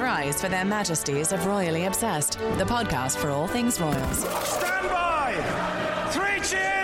Rise for their majesties of Royally Obsessed, the podcast for all things royals. Stand by! Three cheers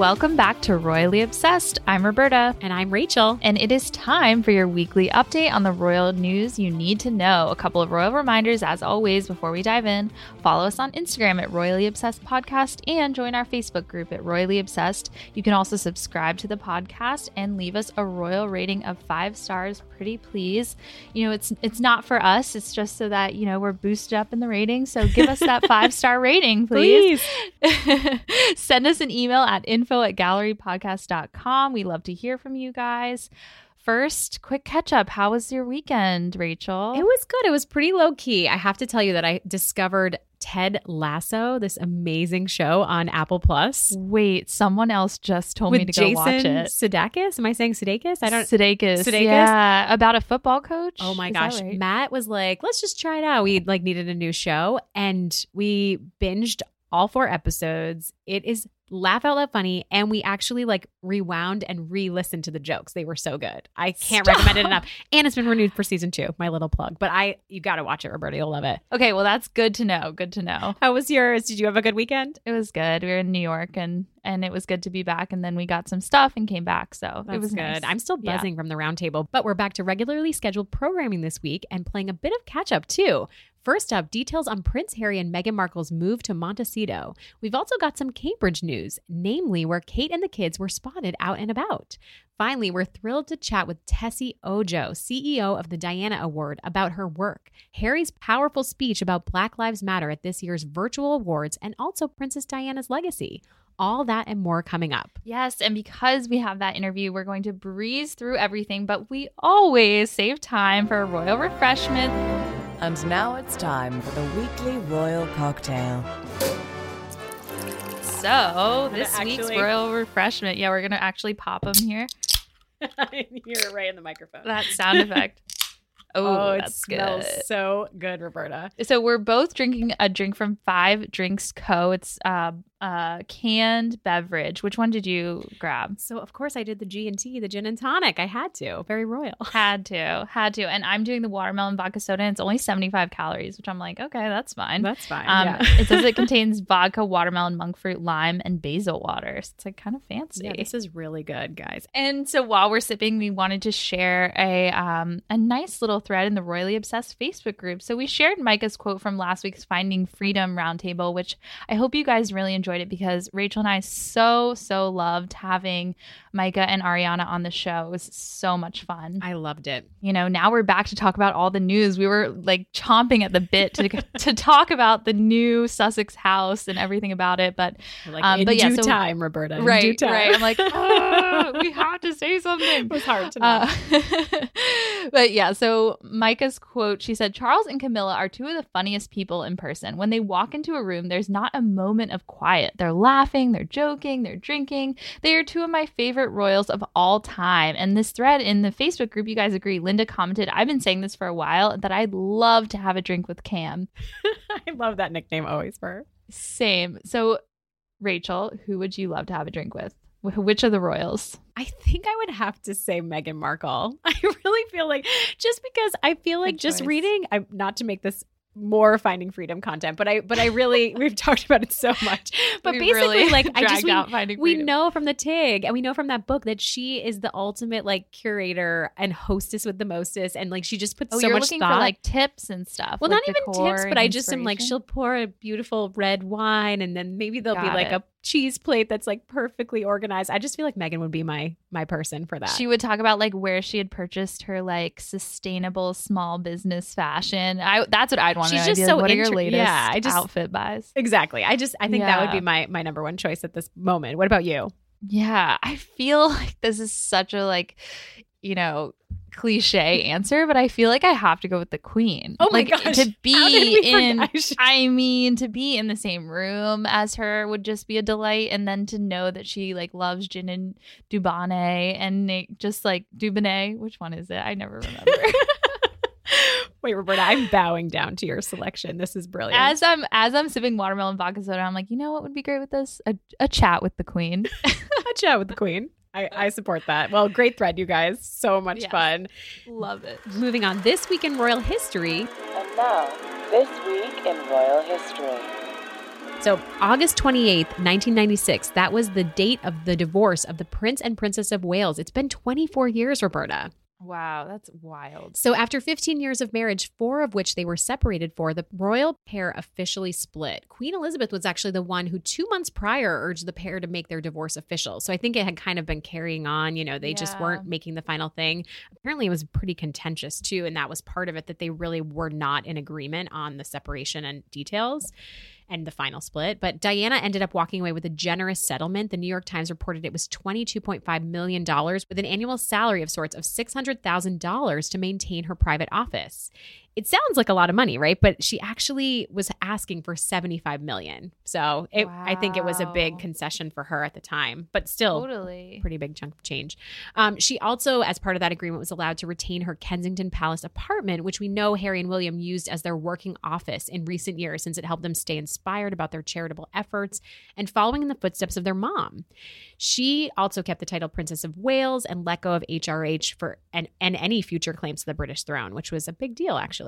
Welcome back to Royally Obsessed. I'm Roberta. And I'm Rachel. And it is time for your weekly update on the royal news you need to know. A couple of royal reminders, as always, before we dive in. Follow us on Instagram at Royally Obsessed Podcast and join our Facebook group at Royally Obsessed. You can also subscribe to the podcast and leave us a royal rating of five stars, pretty please. You know, it's it's not for us, it's just so that, you know, we're boosted up in the rating. So give us that five star rating, please. Send us an email at info at gallerypodcast.com. We love to hear from you guys. First, quick catch up. How was your weekend, Rachel? It was good. It was pretty low key. I have to tell you that I discovered Ted Lasso, this amazing show on Apple Plus. Wait, someone else just told me With to go Jason watch it. Sudeikis. Am I saying Sudeikis? I don't. Sudeikis. Sudeikis? Yeah, about a football coach. Oh my Is gosh. right? Matt was like, let's just try it out. We like needed a new show and we binged all four episodes. It is laugh out loud funny and we actually like rewound and re-listened to the jokes. They were so good. I can't Stop. recommend it enough. And it's been renewed for season 2. My little plug. But I you got to watch it, Roberta. You'll love it. Okay, well that's good to know. Good to know. How was yours? Did you have a good weekend? It was good. We were in New York and and it was good to be back. And then we got some stuff and came back. So it was good. nice. I'm still Yeah. buzzing from the roundtable, but we're back to regularly scheduled programming this week and playing a bit of catch up too. First up, details on Prince Harry and Meghan Markle's move to Montecito. We've also got some Cambridge news, namely where Kate and the kids were spotted out and about. Finally, we're thrilled to chat with Tessy Ojo, CEO of the Diana Award, about her work, Harry's powerful speech about Black Lives Matter at this year's virtual awards, and also Princess Diana's legacy. All that and more coming up. Yes, and because we have that interview, we're going to breeze through everything, but we always save time for a royal refreshment. And now it's time for the weekly royal cocktail. So, this week's actually- royal refreshment, yeah, we're going to actually pop them here. I hear it right in the microphone. That sound effect. Oh, that's it smells good. so good, Roberta. So we're both drinking a drink from Five Drinks Co. It's uh, uh, canned beverage. Which one did you grab? So of course I did the G and T, the gin and tonic. I had to. Very royal. Had to, had to, and I'm doing the watermelon vodka soda. and It's only 75 calories, which I'm like, okay, that's fine. That's fine. Um, yeah. it says it contains vodka, watermelon, monk fruit, lime, and basil water. So it's like kind of fancy. yeah, this is really good, guys. And so while we're sipping, we wanted to share a um, a nice little thread in the Royally Obsessed Facebook group. So we shared Micah's quote from last week's Finding Freedom Roundtable, which I hope you guys really enjoyed it because Rachel and I so so loved having Micah and Ariana on the show. It was so much fun. I loved it. You know, now we're back to talk about all the news. We were like chomping at the bit to to talk about the new Sussex house and everything about it, but Like Um, in but yeah, due so- time, Roberta. right, time. right. I'm like, "Ah, we have to say something. it was hard to know. Uh, but yeah, so Micah's quote, she said, Charles and Camilla are two of the funniest people in person. When they walk into a room, there's not a moment of quiet. They're laughing, they're joking, they're drinking. They are two of my favorite royals of all time. And this thread in the Facebook group, you guys agree. Linda commented, I've been saying this for a while, that I'd love to have a drink with Cam. I love that nickname always for her. Same. So, Rachel, who would you love to have a drink with? Which of the royals? I think I would have to say Meghan Markle. I really feel like just because I feel like Good just choice. reading, I'm not to make this more finding freedom content, but I but I really we've talked about it so much. But We basically, really like I just we, we know from the TIG and we know from that book that she is the ultimate like curator and hostess with the mostest, and like she just puts Oh, so you're much looking thought. for like tips and stuff. well, like not even tips, but I just am like she'll pour a beautiful red wine, and then maybe there'll be like it. a cheese plate that's like perfectly organized. I just feel like Meghan would be my my person for that. She would talk about like where she had purchased her like sustainable small business fashion. I that's what I'd want to She's know. Just so like, what are your latest yeah, I just- outfit buys? Exactly. I just I think that would be my my number one choice at this moment. What about you? Yeah, I feel like this is such a like, you know, cliche answer, but I feel like I have to go with the queen. Oh my like, gosh. To be in I I mean, to be in the same room as her would just be a delight, and then to know that she like loves gin and Dubonnet and Nick, just like Dubonnet. Which one is it? I never remember. Wait, Roberta, I'm bowing down to your selection. This is brilliant. as I'm as I'm sipping watermelon vodka soda, I'm like, you know what would be great with this? A, a chat with the queen. a chat with the queen. I, I support that. Well, great thread, you guys. So much Yes. fun. Love it. Moving on, this week in royal history. And now, this week in royal history. So, August 28th, 1996, that was the date of the divorce of the Prince and Princess of Wales. It's been 24 years, Roberta. Wow, that's wild. So, after 15 years of marriage, four of which they were separated for, the royal pair officially split. Queen Elizabeth was actually the one who, two months prior, urged the pair to make their divorce official. So, I think it had kind of been carrying on. You know, they just weren't making the final thing. Apparently, it was pretty contentious too. And that was part of it that they really were not in agreement on the separation and details and the final split. But Diana ended up walking away with a generous settlement. The New York Times reported it was $22.5 million with an annual salary of sorts of $600,000 to maintain her private office. It sounds like a lot of money, right? But she actually was asking for 75 million. So it, I think it was a big concession for her at the time, but still Totally. pretty big chunk of change. Um, she also, as part of that agreement, was allowed to retain her Kensington Palace apartment, which we know Harry and William used as their working office in recent years since it helped them stay inspired about their charitable efforts and following in the footsteps of their mom. She also kept the title Princess of Wales and let go of HRH for and, and any future claims to the British throne, which was a big deal, actually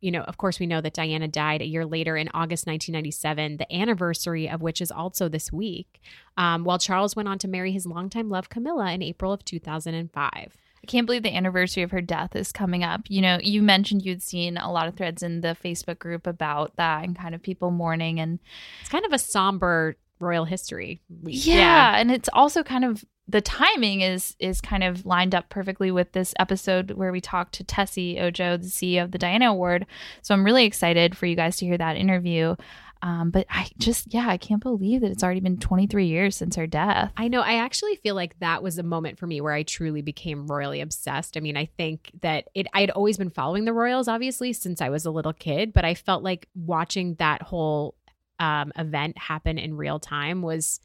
you know, of course, we know that Diana died a year later in August 1997, the anniversary of which is also this week, um, while Charles went on to marry his longtime love, Camilla, in April of 2005. I can't believe the anniversary of her death is coming up. You know, you mentioned you'd seen a lot of threads in the Facebook group about that and kind of people mourning and It's kind of a somber royal history week. yeah, and it's also kind of the timing is is kind of lined up perfectly with this episode where we talked to Tessy Ojo, the CEO of the Diana Award. So I'm really excited for you guys to hear that interview. Um, but I just, yeah, I can't believe that it's already been 23 years since her death. I know. I actually feel like that was a moment for me where I truly became royally obsessed. I mean, I think that it I had always been following the royals, obviously, since I was a little kid, but I felt like watching that whole um, event happen in real time was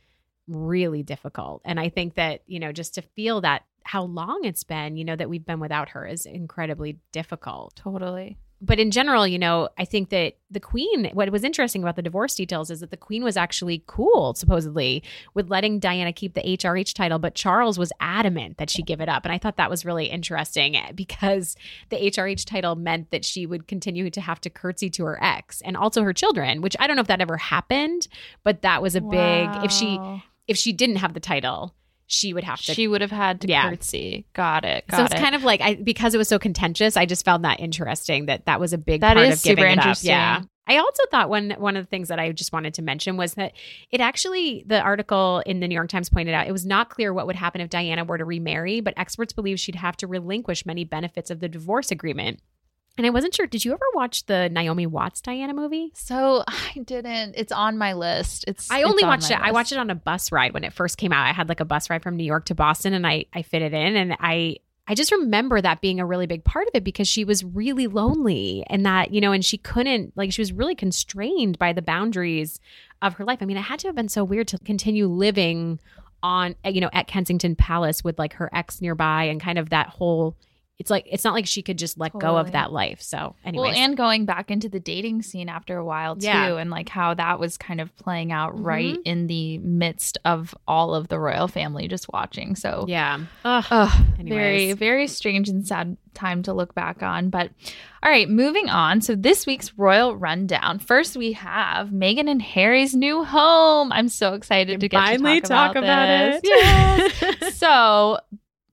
really difficult. And I think that, you know, just to feel that how long it's been, you know, that we've been without her is incredibly difficult Totally. but in general, you know, I think that the queen, what was interesting about the divorce details is that the queen was actually cool, supposedly, with letting Diana keep the HRH title, but Charles was adamant that she give it up. And I thought that was really interesting eh, because the HRH title meant that she would continue to have to curtsy to her ex and also her children, which I don't know if that ever happened, but that was a big, if she, Wow. If she didn't have the title, she would have to she would have had to Yeah. curtsy. Got it. Got so it's it. kind of like I because it was so contentious. I just found that interesting that that was a big That part is of giving super it up. interesting. Yeah. I also thought one one of the things that I just wanted to mention was that it actually the article in the New York Times pointed out it was not clear what would happen if Diana were to remarry, but experts believe she'd have to relinquish many benefits of the divorce agreement. And I wasn't sure. Did you ever watch the Naomi Watts Diana movie? so I didn't. It's on my list. It's. I only on watched it. I watched it on a bus ride when it first came out. I had like a bus ride from New York to Boston, and I I fit it in, and I I just remember that being a really big part of it because she was really lonely, and that you know, and she couldn't like she was really constrained by the boundaries of her life. I mean, it had to have been so weird to continue living on you know at Kensington Palace with like her ex nearby and kind of that whole. It's like it's not like she could just let go of that life. So, anyway, Well, and going back into the dating scene after a while too, Yeah. and like how that was kind of playing out Mhm. right in the midst of all of the royal family just watching. So yeah. Ugh. Ugh, very, very strange and sad time to look back on. But all right, moving on. So this week's royal rundown. First, we have Meghan and Harry's new home. I'm so excited to get finally to talk, talk about this. it. Yes. so,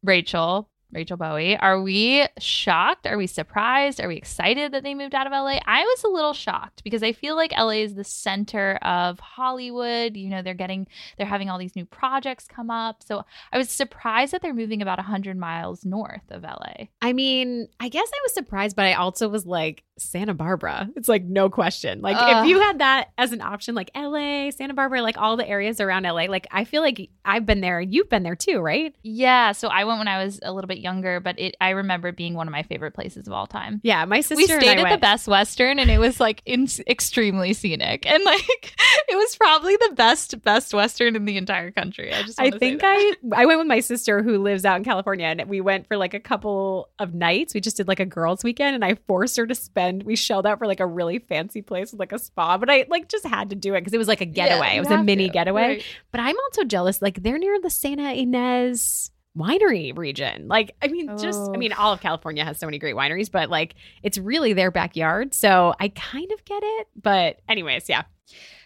Rachel. Rachel Bowie, are we shocked? Are we surprised? Are we excited that they moved out of LA? I was a little shocked because I feel like LA is the center of Hollywood. You know, they're getting, they're having all these new projects come up. So I was surprised that they're moving about 100 miles north of LA. I mean, I guess I was surprised, but I also was like, Santa Barbara. It's like no question. Like Ugh. if you had that as an option, like LA, Santa Barbara, like all the areas around LA, like I feel like I've been there. You've been there too, right? Yeah. So I went when I was a little bit younger, but it, I remember being one of my favorite places of all time. Yeah, my sister we and stayed at the Best Western and it was like in- extremely scenic and like it was probably the best Best Western in the entire country. I just I think. I I went with my sister who lives out in California and we went for like a couple of nights. We just did like a girls weekend and I forced her to spend weekend. We shelled out for like a really fancy place with like a spa, but I like just had to do it because it was like a getaway. you it was a mini to, getaway. right. But I'm also jealous. Like they're near the Santa Ynez winery region. Like, I mean, just, I Oh. mean, all of oh. California has so many great wineries, but like it's really their backyard. So I kind of get it. But, anyways, yeah.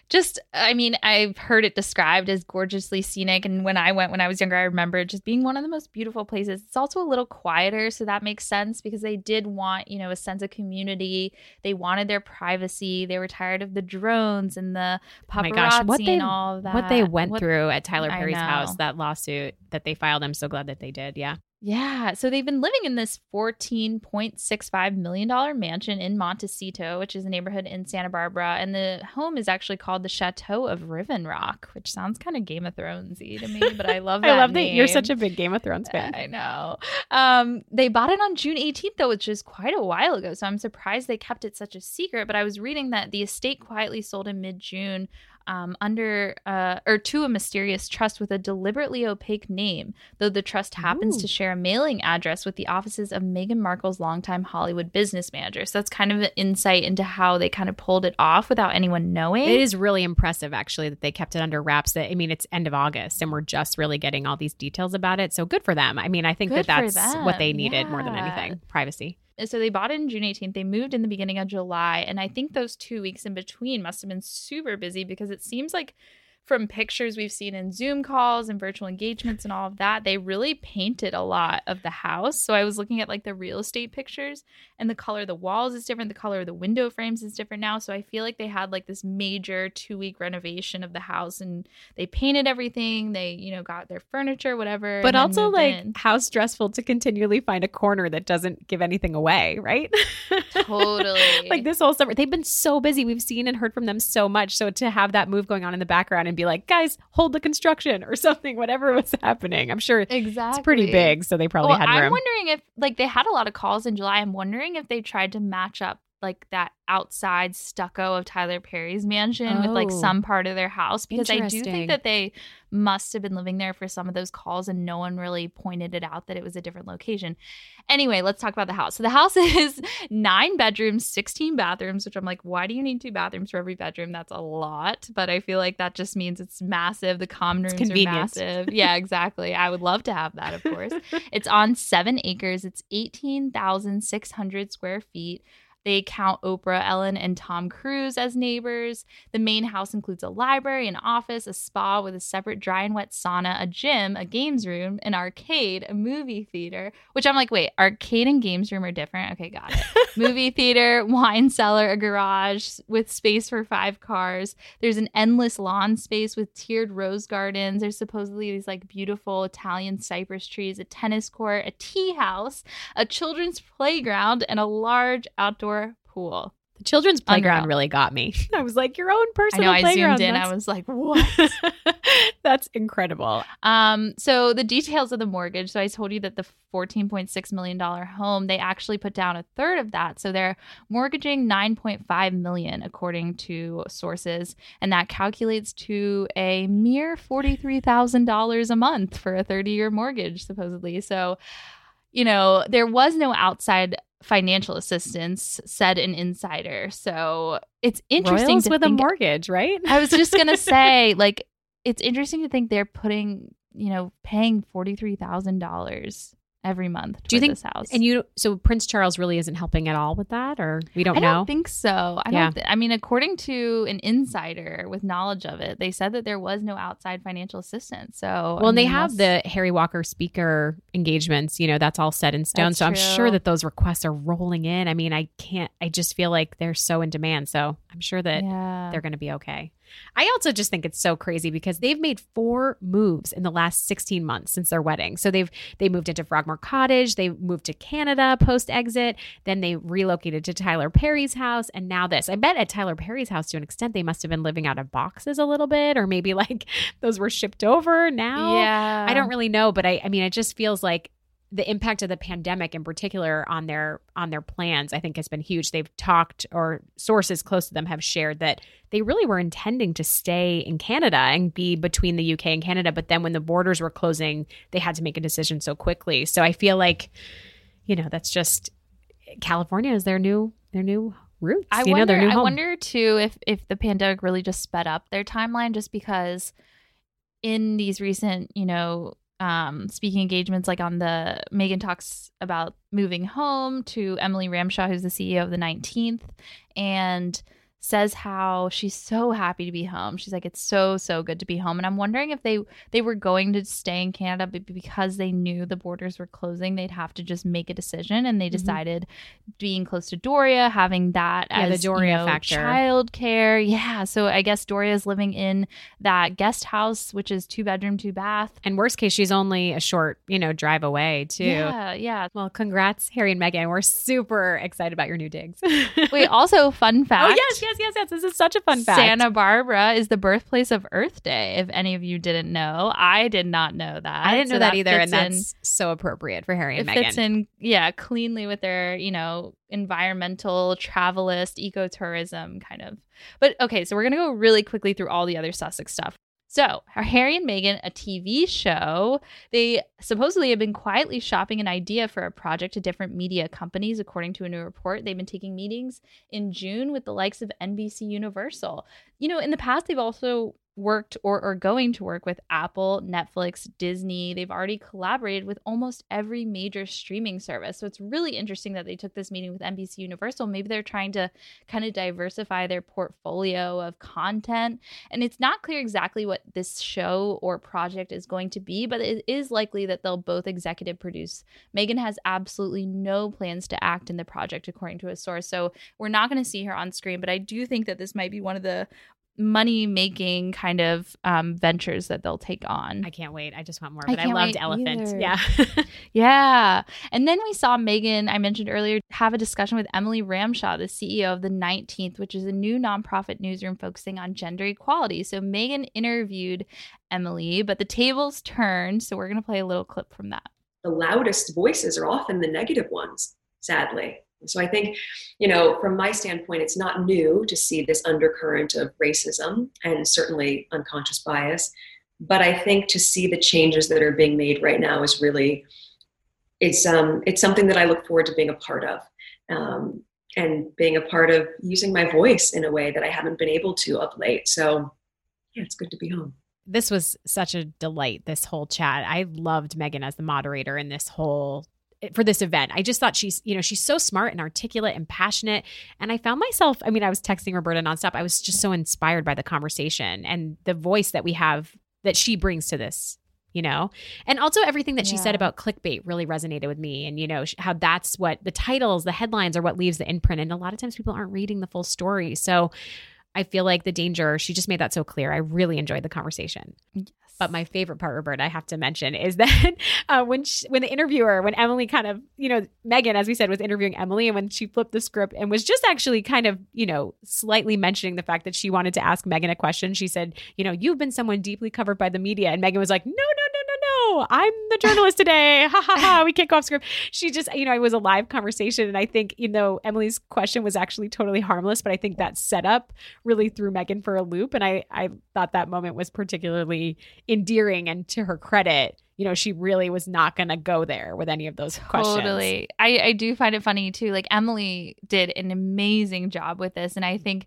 Just i mean i've heard it described as gorgeously scenic and when i went when i was younger i remember it just being one of the most beautiful places it's also a little quieter so that makes sense because they did want you know a sense of community they wanted their privacy they were tired of the drones and the Oh paparazzi my gosh, what they and all of that what they went What- through at Tyler Perry's house, that lawsuit that they filed. I'm so glad that they did. Yeah. Yeah. So they've been living in this $14.65 million mansion in Montecito, which is a neighborhood in Santa Barbara. And the home is actually called the Chateau of Riven Rock, which sounds kind of Game of Thronesy to me, but I love that. I love that you're such a big Game of Thrones fan. I know. Um, they bought it on June 18th, though, which is quite a while ago. So I'm surprised they kept it such a secret. But I was reading that the estate quietly sold in mid June um, under uh, or to a mysterious trust with a deliberately opaque name, though the trust happens Ooh. to share a mailing address with the offices of Meghan Markle's longtime Hollywood business manager. So that's kind of an insight into how they kind of pulled it off without anyone knowing. It is really impressive, actually, that they kept it under wraps. That I mean, it's end of August, and we're just really getting all these details about it. So good for them. I mean, I think Good that that's what they needed more than anything: privacy. So they bought it in June 18th. They moved in the beginning of July. And I think those two weeks in between must have been super busy because it seems like from pictures we've seen in Zoom calls and virtual engagements and all of that, they really painted a lot of the house. So I was looking at like the real estate pictures and the color of the walls is different. The color of the window frames is different now. So I feel like they had like this major two week renovation of the house and they painted everything. They, you know, got their furniture, whatever. But also, like, in. how stressful to continually find a corner that doesn't give anything away, right? Totally. like this whole summer, they've been so busy. We've seen and heard from them so much. So to have that move going on in the background and be like, guys, hold the construction or something, whatever was happening, I'm sure exactly. it's pretty big. So they probably well, had I'm wondering if like they had a lot of calls in July. I'm wondering if they tried to match up like that outside stucco of Tyler Perry's mansion with like Oh. some part of their house because I do think that they must have been living there for some of those calls and no one really pointed it out that it was a different location. Anyway, let's talk about the house. So the house is 9 bedrooms, 16 bathrooms, which I'm like why do you need two bathrooms for every bedroom? That's a lot, but I feel like that just means it's massive. The common rooms are massive. Yeah, exactly. I would love to have that, of course. It's on seven acres. It's 18,600 square feet. They count Oprah, Ellen, and Tom Cruise as neighbors. The main house includes a library, an office, a spa with a separate dry and wet sauna, a gym, a games room, an arcade, a movie theater. Which I'm like, wait, arcade and games room are different? Okay, got it. movie theater, wine cellar, a garage with space for five cars. There's an endless lawn space with tiered rose gardens. There's supposedly these like beautiful Italian cypress trees, a tennis court, a tea house, a children's playground, and a large outdoor pool. The children's playground really got me. I was like, your own I personal know I playground. zoomed in. I was like, what? That's incredible. Um, so the details of the mortgage. So I told you that the $14.6 million home, they actually put down a third of that. So they're mortgaging 9.5 million according to sources. And that calculates to a mere $43,000 a month for a 30 year mortgage, supposedly. So, you know, there was no outside financial assistance, said an insider. So it's interesting Royals with think a mortgage, right? I was just gonna say, like, it's interesting to think they're putting, you know, paying forty three thousand dollars every month. Do you think- this house? And you, so Prince Charles really isn't helping at all with that, or we don't I know. I don't think so. I Yeah. don't. Th- I mean, according to an insider with knowledge of it, they said that there was no outside financial assistance. So, well, I and they have the Harry Walker speaker engagements. You know, that's all set in stone. So I'm sure that those requests are rolling in. I mean, I can't. I just feel like they're so in demand. So I'm sure that yeah. they're going to be okay. I also just think it's so crazy because they've made four moves in the last 16 months since their wedding. So they've they moved into Frogmore Cottage, they moved to Canada post exit, then they relocated to Tyler Perry's house, and now this. I bet at Tyler Perry's house to an extent they must have been living out of boxes a little bit, or maybe like those were shipped over now. yeah. I don't really know, but I I mean it just feels like the impact of the pandemic in particular on their on their plans I think has been huge. They've talked or sources close to them have shared that they really were intending to stay in Canada and be between the UK and Canada, but then when the borders were closing, they had to make a decision so quickly. So I feel like you know, that's just California is their new their new roots. I you wonder. know, their new I wonder too if if the pandemic really just sped up their timeline, just because in these recent, you know, um, speaking engagements, like on the Meghan talks about moving home to Emily Ramshaw, who's the CEO of the 19th, and says how she's so happy to be home. She's like, it's so so good to be home. And I'm wondering if they they were going to stay in Canada, but because they knew the borders were closing, they'd have to just make a decision. And they decided being close to Doria, having that Mm-hmm. Yeah, the Doria you know, factor. child care. Yeah, so I guess Doria is living in that guest house, which is two bedroom, two bath. and worst case, she's only a short, you know, drive away too. Yeah, yeah. Well, congrats, Harry and Meghan. We're super excited about your new digs. Wait, also fun fact. oh yes, yes, yes, yes. yes. This is such a fun fact. Santa Barbara is the birthplace of Earth Day. If any of you didn't know, I did not know that. I didn't So know that, either, and in- that's so appropriate for Harry and it fits in, yeah, cleanly with their, you know, environmental, Travalyst, ecotourism kind of. But okay, so we're gonna go really quickly through all the other Sussex stuff. So, Harry and Meghan, a TV show, they supposedly have been quietly shopping an idea for a project to different media companies, according to a new report. They've been taking meetings in June with the likes of NBC Universal. You know, in the past, they've also worked or are going to work with Apple, Netflix, Disney. They've already collaborated with almost every major streaming service. So it's really interesting that they took this meeting with NBC Universal. Maybe they're trying to kind of diversify their portfolio of content. And it's not clear exactly what this show or project is going to be, but it is likely that they'll both executive produce. Meghan has absolutely no plans to act in the project, according to a source. So we're not going to see her on screen, but I do think that this might be one of the money making kind of um, ventures that they'll take on. I can't wait. I just want more. I But I, can't loved Elephant. either. Yeah. Yeah. And then we saw Meghan, I mentioned earlier, have a discussion with Emily Ramshaw, the CEO of the 19th, which is a new nonprofit newsroom focusing on gender equality. So Meghan interviewed Emily, but the tables turned. So we're going to play a little clip from that. the loudest voices are often the negative ones, sadly. So I think, you know, from my standpoint, it's not new to see this undercurrent of racism and certainly unconscious bias. But I think to see the changes that are being made right now is really, it's um, it's something that I look forward to being a part of, um, and being a part of using my voice in a way that I haven't been able to of late. So, yeah, it's good to be home. this was such a delight this whole chat i loved meghan as the moderator in this whole for this event. I just thought she's you know she's so smart and articulate and passionate. And i found myself i mean i was texting roberta nonstop. I was just so inspired by the conversation and the voice that we have that she brings to this you know? And also everything that she said about clickbait really resonated with me and you know how that's what the titles the headlines are what leaves the imprint. And a lot of times people aren't reading the full story. So i feel like the danger she just made that so clear. I really enjoyed the conversation but my favorite part, Roberta, I have to mention, is that uh, when she, when the interviewer, when Emily kind of, you know, Meghan, as we said, was interviewing Emily, and when she flipped the script and was just actually kind of, you know, slightly mentioning the fact that she wanted to ask Meghan a question, she said, you know, you've been someone deeply covered by the media, and Meghan was like, no, no, no, I'm the journalist today. Ha ha ha. We can't go off script. She just, you know, it was a live conversation, and I think, you know, Emily's question was actually totally harmless, but I think that setup really threw Meghan for a loop, and I I thought that moment was particularly endearing and to her credit you know she really was not going to go there with any of those questions Totally. I, I do find it funny too. Like Emily did an amazing job with this. And I think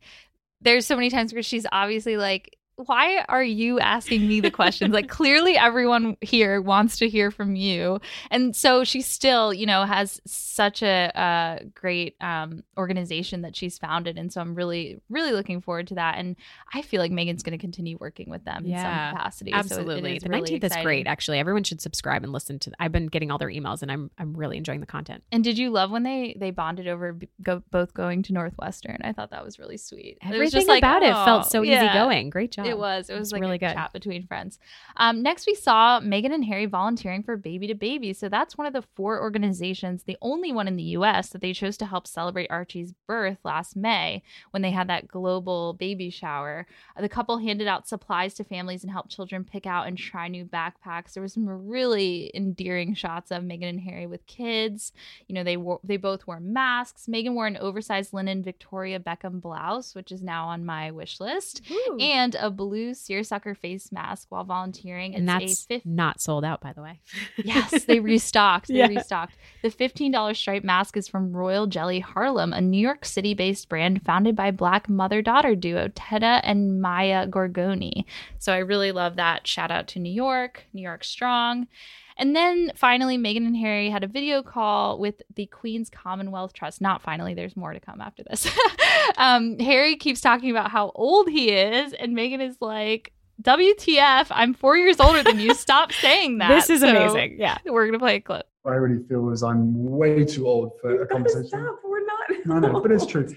there's so many times where she's obviously like, why are you asking me the questions? like clearly everyone here wants to hear from you. And so she still, you know, has such a, uh great um, organization that she's founded. And so I'm really, really looking forward to that. And I feel like Meghan's going to continue working with them in some capacity. So it- it absolutely is the really 19th is great actually everyone should subscribe and listen to i've been getting all their emails and i'm i'm really enjoying the content And did you love when they they bonded over b- go, both going to Northwestern? I thought that was really sweet. it was everything just like, about it oh, felt so yeah. easygoing great job It was. It was It's like really a good. chat between friends. Um, next, we saw Meghan and Harry volunteering for Baby to Baby. So that's one of the four organizations, the only one in the U.S. that they chose to help celebrate Archie's birth last May when they had that global baby shower. The couple handed out supplies to families and helped children pick out and try new backpacks. There was some really endearing shots of Meghan and Harry with kids. You know, they wore they both wore masks. Meghan wore an oversized linen Victoria Beckham blouse, which is now on my wish list Ooh. and a blue seersucker face mask while volunteering. and that's a fif- not sold out, by the way. yes, they restocked. They Yeah. restocked. The $15 stripe mask is from Royal Jelly Harlem, a New York City based brand founded by black mother daughter duo Tedda and Maya Gorgoni. So I really love that. Shout out to New York, New York Strong. And then finally, Meghan and Harry had a video call with the Queen's Commonwealth Trust. Not finally, there's more to come after this. um, Harry keeps talking about how old he is, and Meghan is like, WTF, I'm four years older than you. Stop saying that. This is So amazing. Yeah. We're going to play a clip. I really feel as I'm way too old for a conversation. Stop, we're not. No, no, but it's true.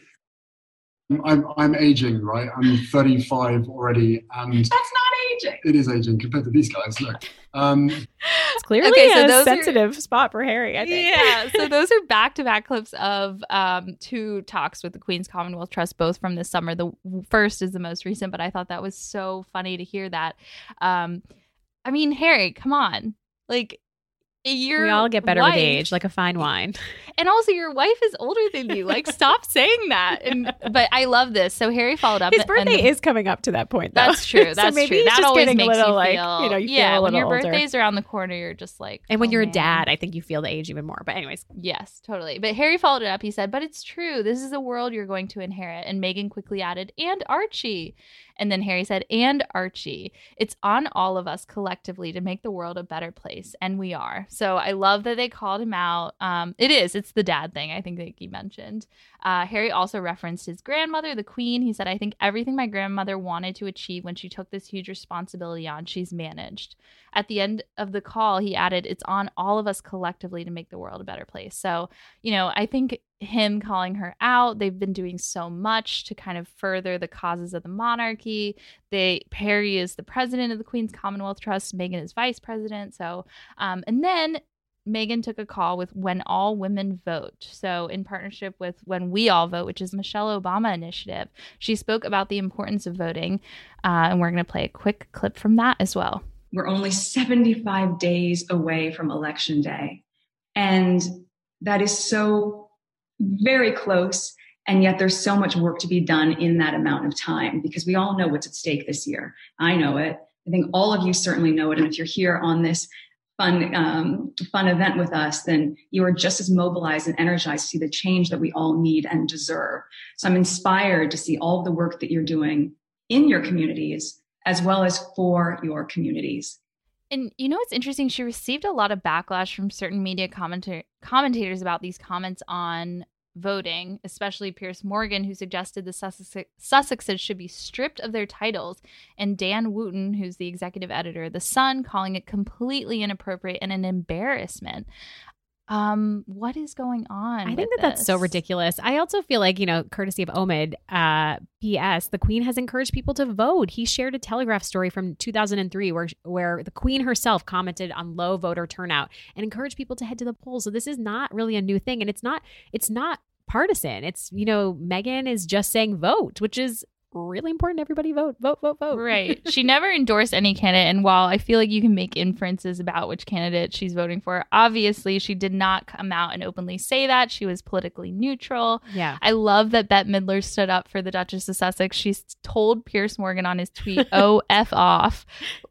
I'm, I'm aging, right? I'm 35 already, and That's not aging. it is aging compared to these guys. Look, um, It's clearly Okay, so a those are- sensitive spot for Harry, I think. Yeah. so those are back to back clips of um, two talks with the Queen's Commonwealth Trust, both from this summer. The first is the most recent, but I thought that was so funny to hear that. Um, I mean, Harry, come on. Like, you're we all get better with age, like a fine wine. and also your wife is older than you. Like, stop saying that. And but I love this. So Harry followed up. His birthday the- is coming up to that point. Though. That's true. That's so maybe true. he's That just always getting makes a little you like feel, you know you feel yeah. a when your older. birthday's around the corner, you're just like, and when oh, you're a dad, I think you feel the age even more. But anyways, Yes, totally. But Harry followed it up. He said, But it's true. This is a world you're going to inherit. And Meghan quickly added, And Archie. And then Harry said, And Archie. It's on all of us collectively to make the world a better place. And we are. So I love that they called him out. Um, it is. It's the dad thing, I think that he mentioned. Uh, Harry also referenced his grandmother, the queen. He said, I think everything my grandmother wanted to achieve when she took this huge responsibility on, she's managed. At the end of the call, he added, It's on all of us collectively to make the world a better place. So, you know, I think him calling her out, they've been doing so much to kind of further the causes of the monarchy. They Harry is the president of the Queen's Commonwealth Trust, Meghan is vice president. So, um, and then Meghan took a call with When All Women Vote. So, in partnership with When We All Vote, which is Michelle Obama initiative, she spoke about the importance of voting. Uh, and we're going to play a quick clip from that as well. We're only 75 days away from election day. And that is so very close. And yet there's so much work to be done in that amount of time because we all know what's at stake this year. I know it. I think all of you certainly know it. And if you're here on this fun, um, fun event with us, then you are just as mobilized and energized to see the change that we all need and deserve. So I'm inspired to see all of the work that you're doing in your communities as well as for your communities. And you know what's interesting? She received a lot of backlash from certain media commenta- commentators about these comments on voting, especially Piers Morgan, who suggested the Sussex- Sussexes should be stripped of their titles, and Dan Wootton, who's the executive editor of The Sun, calling it completely inappropriate and an embarrassment. Um, what is going on? I think that that's so ridiculous. I also feel like, you know, courtesy of Omid, uh, P.S., the Queen has encouraged people to vote. He shared a Telegraph story from 2003 where, where the Queen herself commented on low voter turnout and encouraged people to head to the polls. So this is not really a new thing. And it's not, it's not partisan. It's, you know, Meghan is just saying vote, which is really important. Everybody vote, vote, vote, vote. Right. She never endorsed any candidate. And while I feel like you can make inferences about which candidate she's voting for, obviously she did not come out and openly say that. She was politically neutral. Yeah. I love that Bette Midler stood up for the Duchess of Sussex. She's told Piers Morgan on his tweet, oh, F off.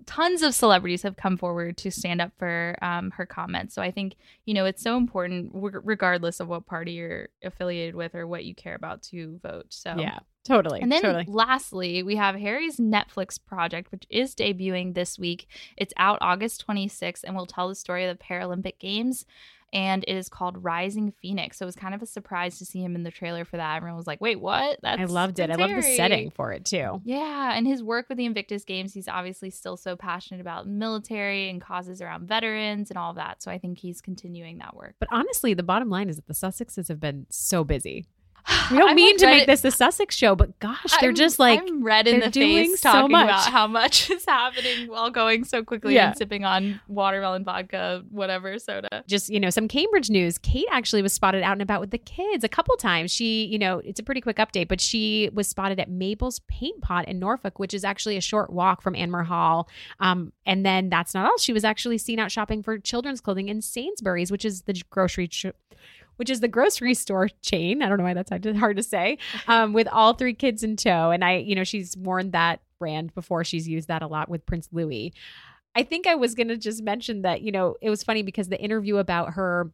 Tons of celebrities have come forward to stand up for um, her comments. So I think, you know, it's so important, w- regardless of what party you're affiliated with or what you care about, to vote. So, Yeah. Totally. and then totally. lastly, we have Harry's Netflix project, which is debuting this week. It's out August 26th and will tell the story of the Paralympic Games. And it is called Rising Phoenix. So it was kind of a surprise to see him in the trailer for that. Everyone was like, wait, what? That's, I loved it. I love the setting for it too. Yeah, and his work with the Invictus Games, he's obviously still so passionate about military and causes around veterans and all that. So I think he's continuing that work. But honestly, the bottom line is that the Sussexes have been so busy. We don't I'm mean to make this the Sussex show, but gosh, they're I'm- just like I'm red in the face so talking much. about how much is happening while going so quickly Yeah. and sipping on watermelon vodka, whatever soda. just you know some Cambridge news. Kate actually was spotted out and about with the kids a couple times. She, you know, it's a pretty quick update, but she was spotted at Mabel's Paint Pot in Norfolk, which is actually a short walk from Anmer Hall. Um, and then that's not all. She was actually seen out shopping for children's clothing in Sainsbury's, which is the grocery. Ch- which is the grocery store chain. I don't know why that's hard to, say. Um, with all three kids in tow, and I, you know, she's worn that brand before. She's used that a lot with Prince Louis. I think I was going to just mention that, you know, it was funny because the interview about her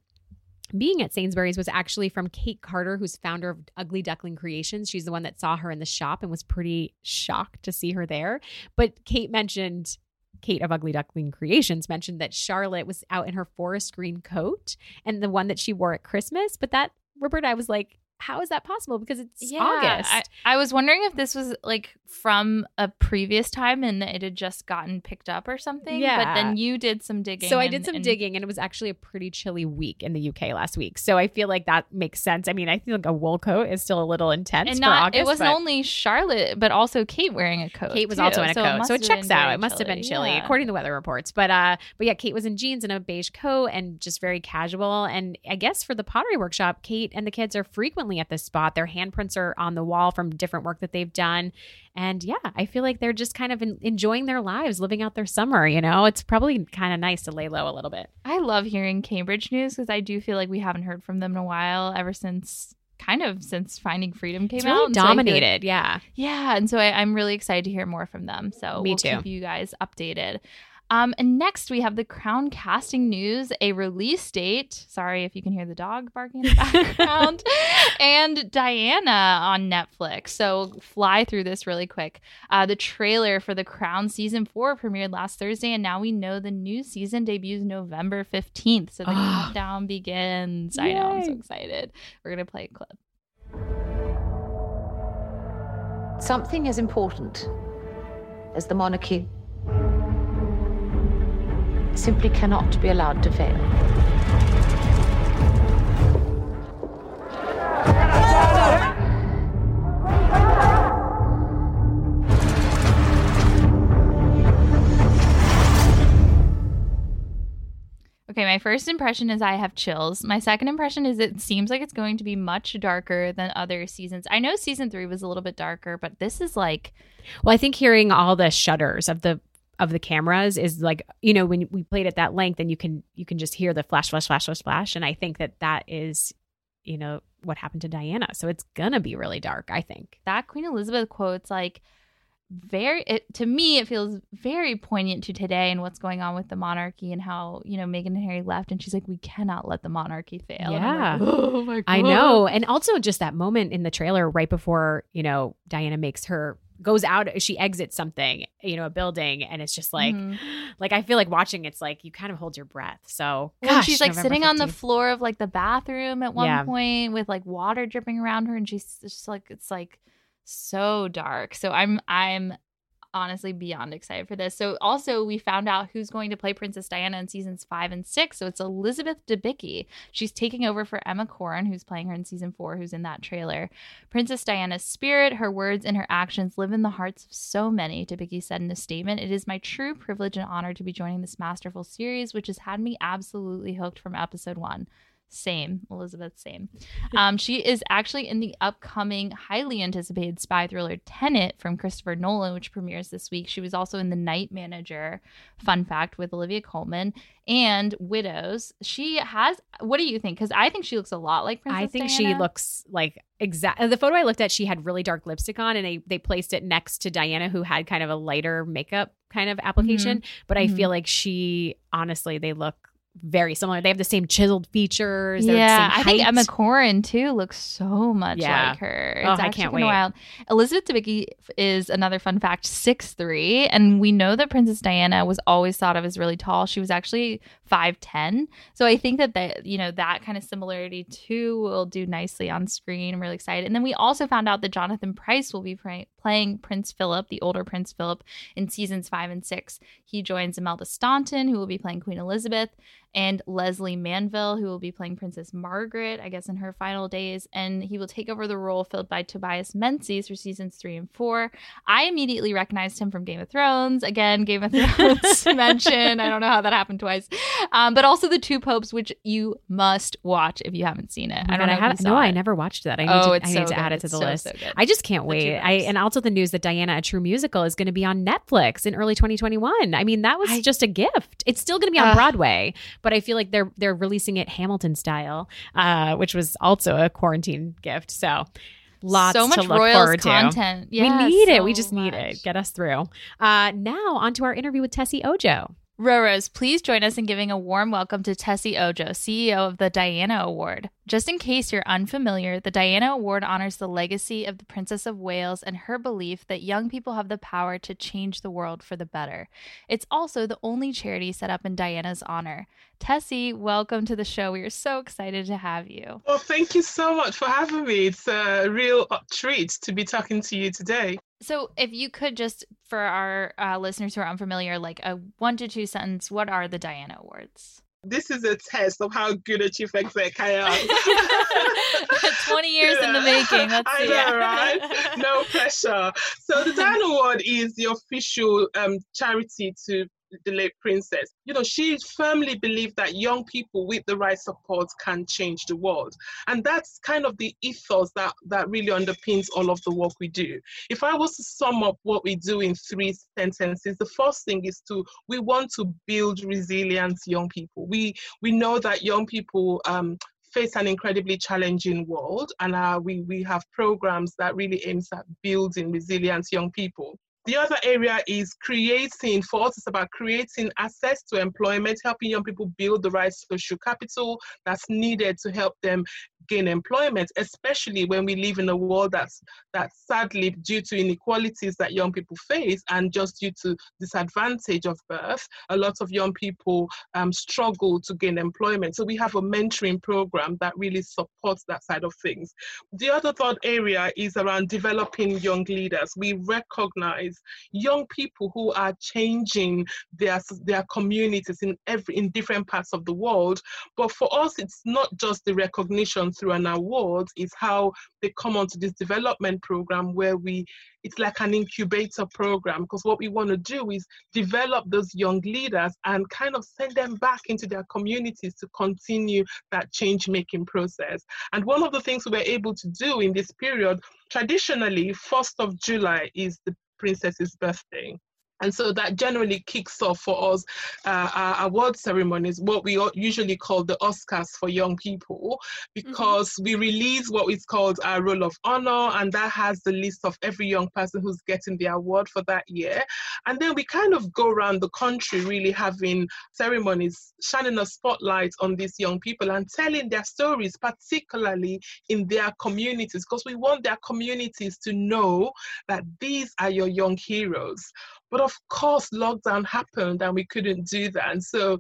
being at Sainsbury's was actually from Kate Carter, who's founder of Ugly Duckling Creations. She's the one that saw her in the shop and was pretty shocked to see her there. But Kate mentioned Kate of Ugly Duckling Creations mentioned that Charlotte was out in her forest green coat and the one that she wore at Christmas. But that, Roberta, I was like, how is that possible? Because it's August. I, I was wondering if this was like from a previous time and it had just gotten picked up or something. Yeah. But then you did some digging. So I and- did some and- digging, and it was actually a pretty chilly week in the UK last week. So I feel like that makes sense. I mean, I feel like a wool coat is still a little intense And for not, August. it wasn't only Charlotte, but also Kate wearing a coat. Kate was too. also in a So coat, must so it checks out. It must have been chilly, Yeah. according to weather reports. But uh, but yeah, Kate was in jeans and a beige coat, and just very casual. And I guess for the pottery workshop, Kate and the kids are frequently at this spot. Their handprints are on the wall from different work that they've done. And yeah, I feel like they're just kind of en- enjoying their lives, living out their summer. You know, it's probably kind of nice to lay low a little bit. I love hearing Cambridge news because I do feel like we haven't heard from them in a while, ever since kind of since Finding Freedom came It's out. really And so like- dominated. yeah. yeah, and so I, I'm really excited to hear more from them. So Me we'll too. keep you guys updated. Um, and next we have the Crown casting news, a release date. Sorry if you can hear the dog barking in the background, and Diana on Netflix. So fly through this really quick. Uh, the trailer for the Crown season four premiered last Thursday, and now we know the new season debuts November fifteenth. So the Ah. countdown begins. I know I'm so excited. We're gonna play a clip. Something as important as the monarchy simply cannot be allowed to fail. Okay, my first impression is I have chills. My second impression is it seems like it's going to be much darker than other seasons. I know season three was a little bit darker, but this is like Well, I think hearing all the shutters of the of the cameras is like you know when we played at that length and you can you can just hear the flash flash flash flash flash and I think that that is you know what happened to Diana. So it's gonna be really dark. I think. that Queen Elizabeth quote's like very it, to me it feels very poignant to today and what's going on with the monarchy and how you know Meghan and Harry left and she's like we cannot let the monarchy fail. I'm like, Yeah. oh my god. I know. And also just that moment in the trailer right before, you know, Diana makes her goes out she exits something, you know, a building and it's just like Mhm. like I feel like watching it's like you kind of hold your breath. So Well, gosh, she's like November sitting on the floor of like the bathroom at one Yeah. point with like water dripping around her, and she's just like it's like so dark. So I'm I'm honestly beyond excited for this. So also we found out who's going to play Princess Diana in seasons five and six. So it's Elizabeth Debicki. She's taking over for Emma Corrin, who's playing her in season four, who's in that trailer. Princess Diana's spirit, her words, and her actions live in the hearts of so many, Debicki said in a statement. It is my true privilege and honor to be joining this masterful series, which has had me absolutely hooked from episode one. Same, Elizabeth, same. Um, she is actually in the upcoming, highly anticipated spy thriller Tenet from Christopher Nolan, which premieres this week. She was also in The Night Manager, fun fact, with Olivia Colman and Widows. She has, what do you think? Because I think she looks a lot like Princess I think she looks like exact. The photo I looked at, she had really dark lipstick on, and they they placed it next to Diana, who had kind of a lighter makeup kind of application. But I Mhm. feel like she, honestly, they look very similar. They have the same chiseled features. Yeah, I think. Emma Corrin too looks so much Yeah. like her. It's Oh, I actually can't wait. Wild. Elizabeth Debicki is another fun fact, six three, and we know that Princess Diana was always thought of as really tall. She was actually five ten, so I think that that you know that kind of similarity too will do nicely on screen. I'm really excited. And then we also found out that Jonathan Pryce will be playing Prince Philip, the older Prince Philip, in seasons five and six. He joins Imelda Staunton, who will be playing Queen Elizabeth and Lesley Manville, who will be playing Princess Margaret, I guess, in her final days. And he will take over the role filled by Tobias Menzies for seasons three and four. I immediately recognized him from Game of Thrones. Again, Game of Thrones mention. I don't know how that happened twice. Um, but also The Two Popes, which you must watch if you haven't seen it. Oh I don't God, know. if have, no, I never watched that. I need Oh, to, I so need to add it to It's the so, list. so good. I just can't wait. I and also the news that Diana, a true musical, is going to be on Netflix in early 2021. I mean, that was I- just a gift. It's still going to be on Ugh. Broadway, but I feel like they're they're releasing it Hamilton style, uh, which was also a quarantine gift. So Lots so much to Royals content. Yeah, we need it. We just need it. Get us through. Uh, now on to our interview with Tessy Ojo. Roros, please join us in giving a warm welcome to Tessy Ojo, CEO of the Diana Award. Just in case you're unfamiliar, the Diana Award honors the legacy of the Princess of Wales and her belief that young people have the power to change the world for the better. It's also the only charity set up in Diana's honor. Tessy, welcome to the show. We are so excited to have you. Well, thank you so much for having me. It's a real treat to be talking to you today. So, if you could just, for our uh, listeners who are unfamiliar, like a one to two sentence, what are the Diana Awards? This is a test of how good a chief exec I am. 20 years in the making. Let's I know, right? No pressure. So the Diana Award is the official um, charity to the late princess. You know, she firmly believed that young people with the right support can change the world. And that's kind of the ethos that, that really underpins all of the work we do. If I was to sum up what we do in three sentences, the first thing is to we want to build resilient young people. We we know that young people um, face an incredibly challenging world and uh, we, we have programs that really aims at building resilient young people. The other area is creating, for us, it's about creating access to employment, helping young people build the right social capital that's needed to help them gain employment, especially when we live in a world that's that sadly due to inequalities that young people face and just due to disadvantage of birth, a lot of young people um, struggle to gain employment. So we have a mentoring program that really supports that side of things. The other third area is around developing young leaders. We recognize young people who are changing their their communities in every in different parts of the world. But for us, it's not just the recognition through an award, is how they come onto this development program where we it's like an incubator program because what we want to do is develop those young leaders and kind of send them back into their communities to continue that change making process. And one of the things we were able to do in this period, traditionally, 1st of July is the princess's birthday. And so that generally kicks off for us uh, our award ceremonies, what we usually call the Oscars for young people, because mm-hmm. we release what is called our Roll of Honor, and that has the list of every young person who's getting the award for that year. And then we kind of go around the country, really having ceremonies, shining a spotlight on these young people and telling their stories, particularly in their communities, because we want their communities to know that these are your young heroes. But of course, lockdown happened and we couldn't do that. And so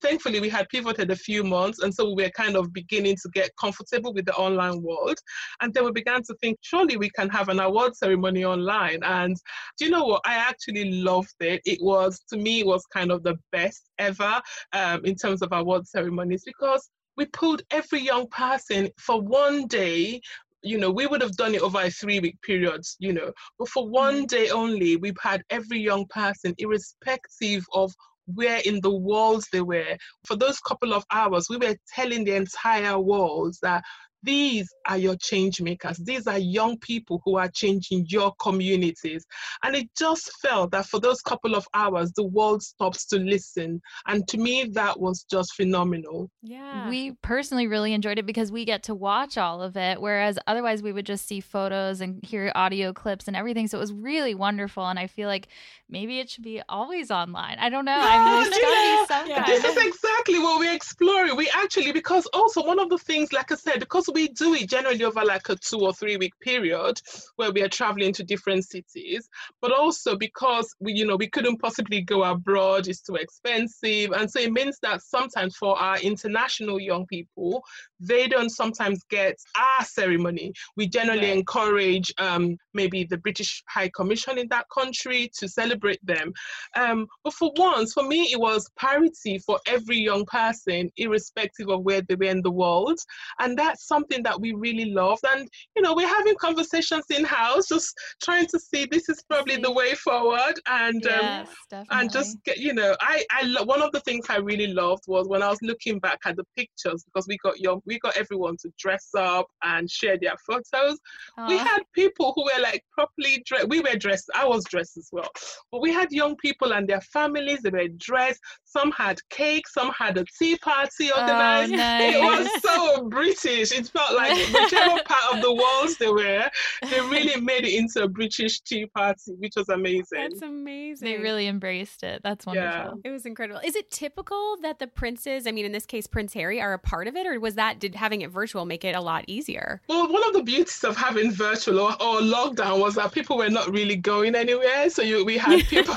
thankfully we had pivoted a few months. And so we were kind of beginning to get comfortable with the online world. And then we began to think surely we can have an award ceremony online. And do you know what? I actually loved it. It was to me was kind of the best ever um, in terms of award ceremonies because we pulled every young person for one day you know, we would have done it over a three week period, you know, but for one mm. day only, we've had every young person, irrespective of where in the world they were. For those couple of hours, we were telling the entire world that these are your change makers. These are young people who are changing your communities. And it just felt that for those couple of hours, the world stops to listen. And to me, that was just phenomenal. Yeah. We personally really enjoyed it because we get to watch all of it, whereas otherwise we would just see photos and hear audio clips and everything. So it was really wonderful. And I feel like maybe it should be always online. I don't know. I mean, there's gotta be some yeah. This is exactly what we're exploring. We actually, because also one of the things, like I said, because we do it generally over like a two or three week period where we are traveling to different cities, but also because we, you know, we couldn't possibly go abroad, it's too expensive. And so it means that sometimes for our international young people, they don't sometimes get our ceremony. We generally encourage um, maybe the British High Commission in that country to celebrate them. Um, but for once, for me, it was parity for every young person, irrespective of where they were in the world. And that's something that we really loved. And, you know, we're having conversations in house, just trying to see this is probably the way forward. And, yes, um, and just get, you know, I, I, lo- one of the things I really loved was when I was looking back at the pictures, because we got young, we got everyone to dress up and share their photos. Aww. We had people who were like properly dressed. We were dressed. I was dressed as well. But we had young people and their families. They were dressed. Some had cake, some had a tea party oh, organized. Oh, nice. It was so British. It felt like whichever part of the walls they were, they really made it into a British tea party, which was amazing. That's amazing. They really embraced it. That's wonderful. It was incredible. Is it typical that the princes, I mean, in this case, Prince Harry, are a part of it, or was that did having it virtual make it a lot easier? Well, one of the beauties of having virtual or, or lockdown was that people were not really going anywhere. So you, we had people,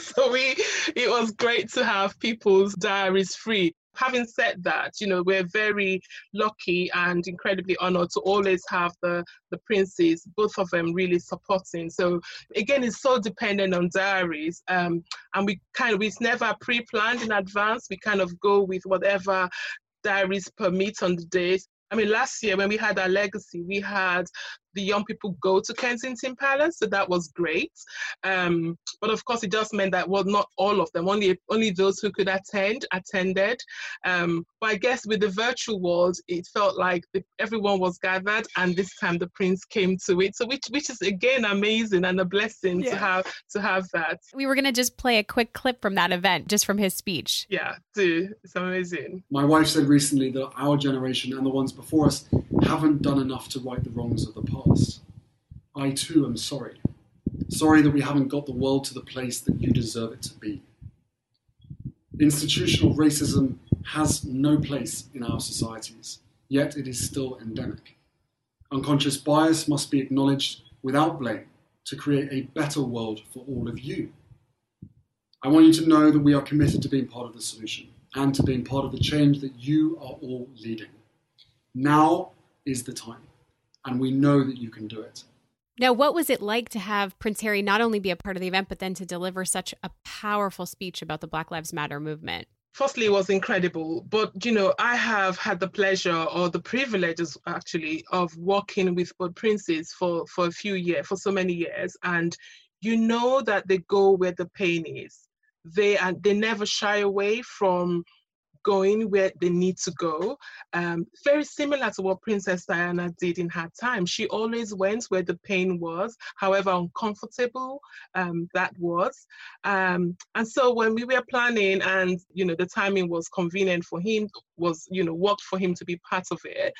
so we it was great to have people's diaries free. Having said that, you know, we're very lucky and incredibly honored to always have the, the princes, both of them really supporting. So again, it's so dependent on diaries. Um, and we kind of, it's never pre-planned in advance. We kind of go with whatever diaries permit on the days. I mean, last year when we had our legacy, we had the young people go to Kensington Palace, so that was great. Um, but of course, it just meant that well, not all of them, only only those who could attend attended. Um, but I guess with the virtual world, it felt like the, everyone was gathered, and this time the prince came to it. So which which is again amazing and a blessing Yeah. to have to have that. We were going to just play a quick clip from that event, just from his speech. Yeah, do it's amazing. My wife said recently that our generation and the ones before us haven't done enough to right the wrongs of the past. I too am sorry. Sorry that we haven't got the world to the place that you deserve it to be. Institutional racism has no place in our societies, yet it is still endemic. Unconscious bias must be acknowledged without blame to create a better world for all of you. I want you to know that we are committed to being part of the solution and to being part of the change that you are all leading. Now is the time, and we know that you can do it. Now, what was it like to have Prince Harry not only be a part of the event, but then to deliver such a powerful speech about the Black Lives Matter movement? firstly it was incredible but you know i have had the pleasure or the privilege as- actually of working with both princes for for a few years for so many years and you know that they go where the pain is they and they never shy away from going where they need to go. Um, very similar to what princess diana did in her time. She always went where the pain was however uncomfortable um, that was. Um, and so when we were planning and you know the timing was convenient for him was you know worked for him to be part of it.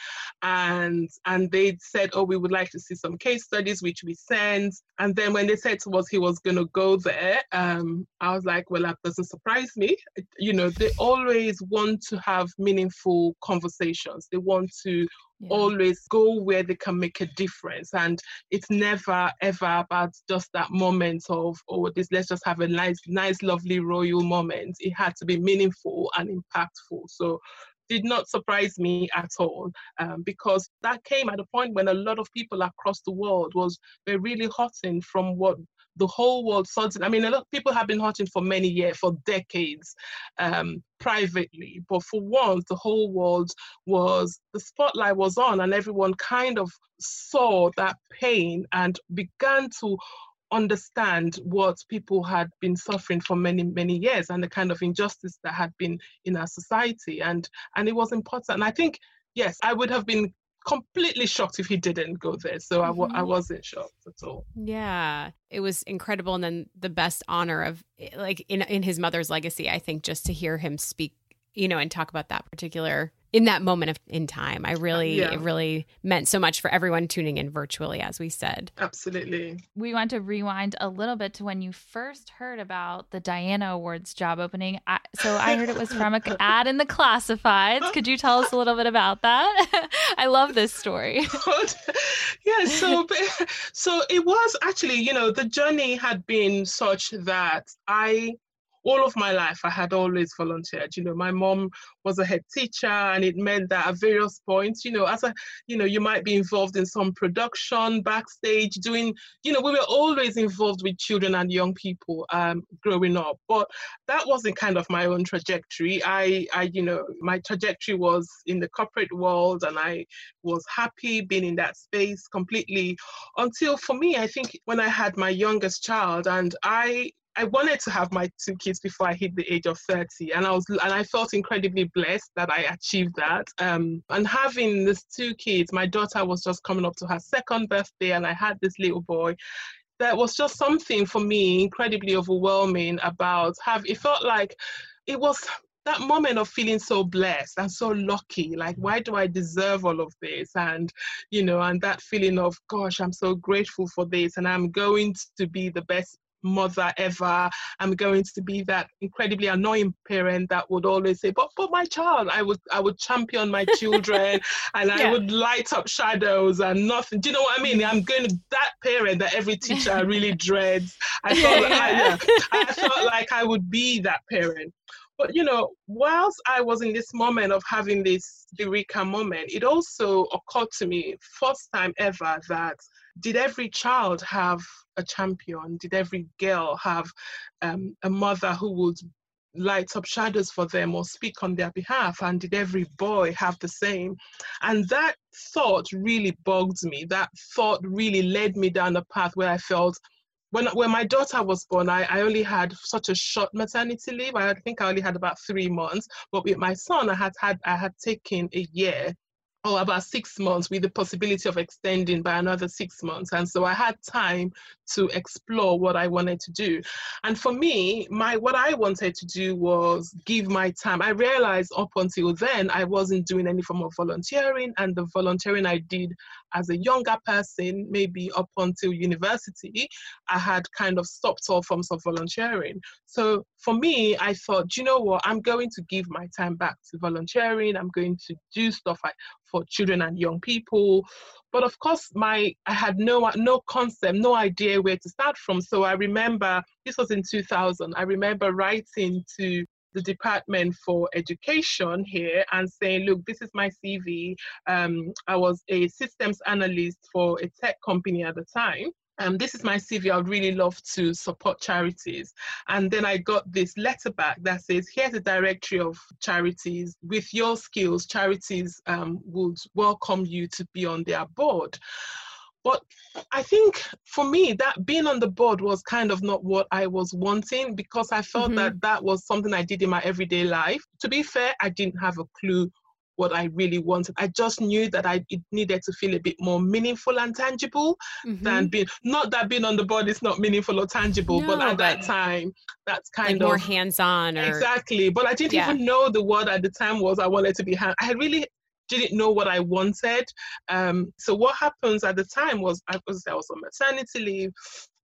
And and they said oh we would like to see some case studies which we sent. And then when they said to us he was going to go there um, i was like well that doesn't surprise me. You know they always want to have meaningful conversations. They want to always go where they can make a difference. And it's never ever about just that moment of oh this let's just have a nice nice lovely royal moment. It had to be meaningful and impactful. So did not surprise me at all um, because that came at a point when a lot of people across the world was were really hurting from what the whole world sorted. I mean, a lot of people have been hurting for many years, for decades, um, privately. But for once, the whole world was the spotlight was on, and everyone kind of saw that pain and began to understand what people had been suffering for many many years and the kind of injustice that had been in our society and and it was important and i think yes i would have been completely shocked if he didn't go there so I w- I mm-hmm. wasn't shocked at all Yeah, it was incredible. And then the best honor of eh, like in in his mother's legacy, I think, just to hear him speak, you know, and talk about that particular in that moment of in time. I really, Yeah. it really meant so much for everyone tuning in virtually, as we said. absolutely We want to rewind a little bit to when you first heard about the Diana Awards job opening. I, so I heard it was from an ad in the classifieds. Could you tell us a little bit about that? I love this story. yeah so so it was actually you know the journey had been such that i all of my life i had always volunteered. You know my mom was a head teacher and it meant that at various points you know as a you know you might be involved in some production backstage doing you know we were always involved with children and young people um, growing up. But that wasn't kind of my own trajectory. I i you know my trajectory was in the corporate world and i was happy being in that space completely until for me i think when i had my youngest child and i I wanted to have my two kids before I hit the age of 30 and I was and I felt incredibly blessed that I achieved that. Um, and having these two kids my daughter was just coming up to her second birthday and I had this little boy that was just something for me incredibly overwhelming about have it felt like it was that moment of feeling so blessed and so lucky like why do i deserve all of this? And you know and that feeling of gosh i'm so grateful for this and i'm going to be the best mother ever. I'm going to be that incredibly annoying parent that would always say, "But, for my child." I would, I would champion my children, and yeah. I would light up shadows and nothing. Do you know what I mean? I'm going to that parent that every teacher really dreads. I felt, like, I, yeah, I felt like I would be that parent. But you know, whilst I was in this moment of having this Eureka moment, it also occurred to me, first time ever, that did every child have a champion? Did every girl have um, a mother who would light up shadows for them or speak on their behalf? And did every boy have the same? And that thought really bugged me. That thought really led me down a path where I felt when when my daughter was born, I, I only had such a short maternity leave. I think I only had about three months. But with my son, I had had I had taken a year or about six months with the possibility of extending by another six months. And so I had time to explore what I wanted to do. And for me, my what I wanted to do was give my time. I realized up until then I wasn't doing any form of volunteering, and the volunteering I did as a younger person, maybe up until university, I had kind of stopped all forms of volunteering. So for me, I thought, you know what, I'm going to give my time back to volunteering. I'm going to do stuff like for children and young people. But of course, my I had no no concept, no idea where to start from. So I remember this was in 2000. I remember writing to the Department for Education here and saying, look, this is my CV. Um, I was a systems analyst for a tech company at the time um, this is my CV. I would really love to support charities. And then I got this letter back that says, here's a directory of charities. With your skills, charities um, would welcome you to be on their board. But I think for me, that being on the board was kind of not what I was wanting because I felt mm-hmm. that that was something I did in my everyday life. To be fair, I didn't have a clue what I really wanted. I just knew that I it needed to feel a bit more meaningful and tangible mm-hmm. than being not that being on the board is not meaningful or tangible, no, but at that time, that's kind like of more hands-on or exactly. But I didn't yeah. even know the word at the time was I wanted to be hand. I really didn't know what I wanted. Um, so what happens at the time was I was I was on maternity leave.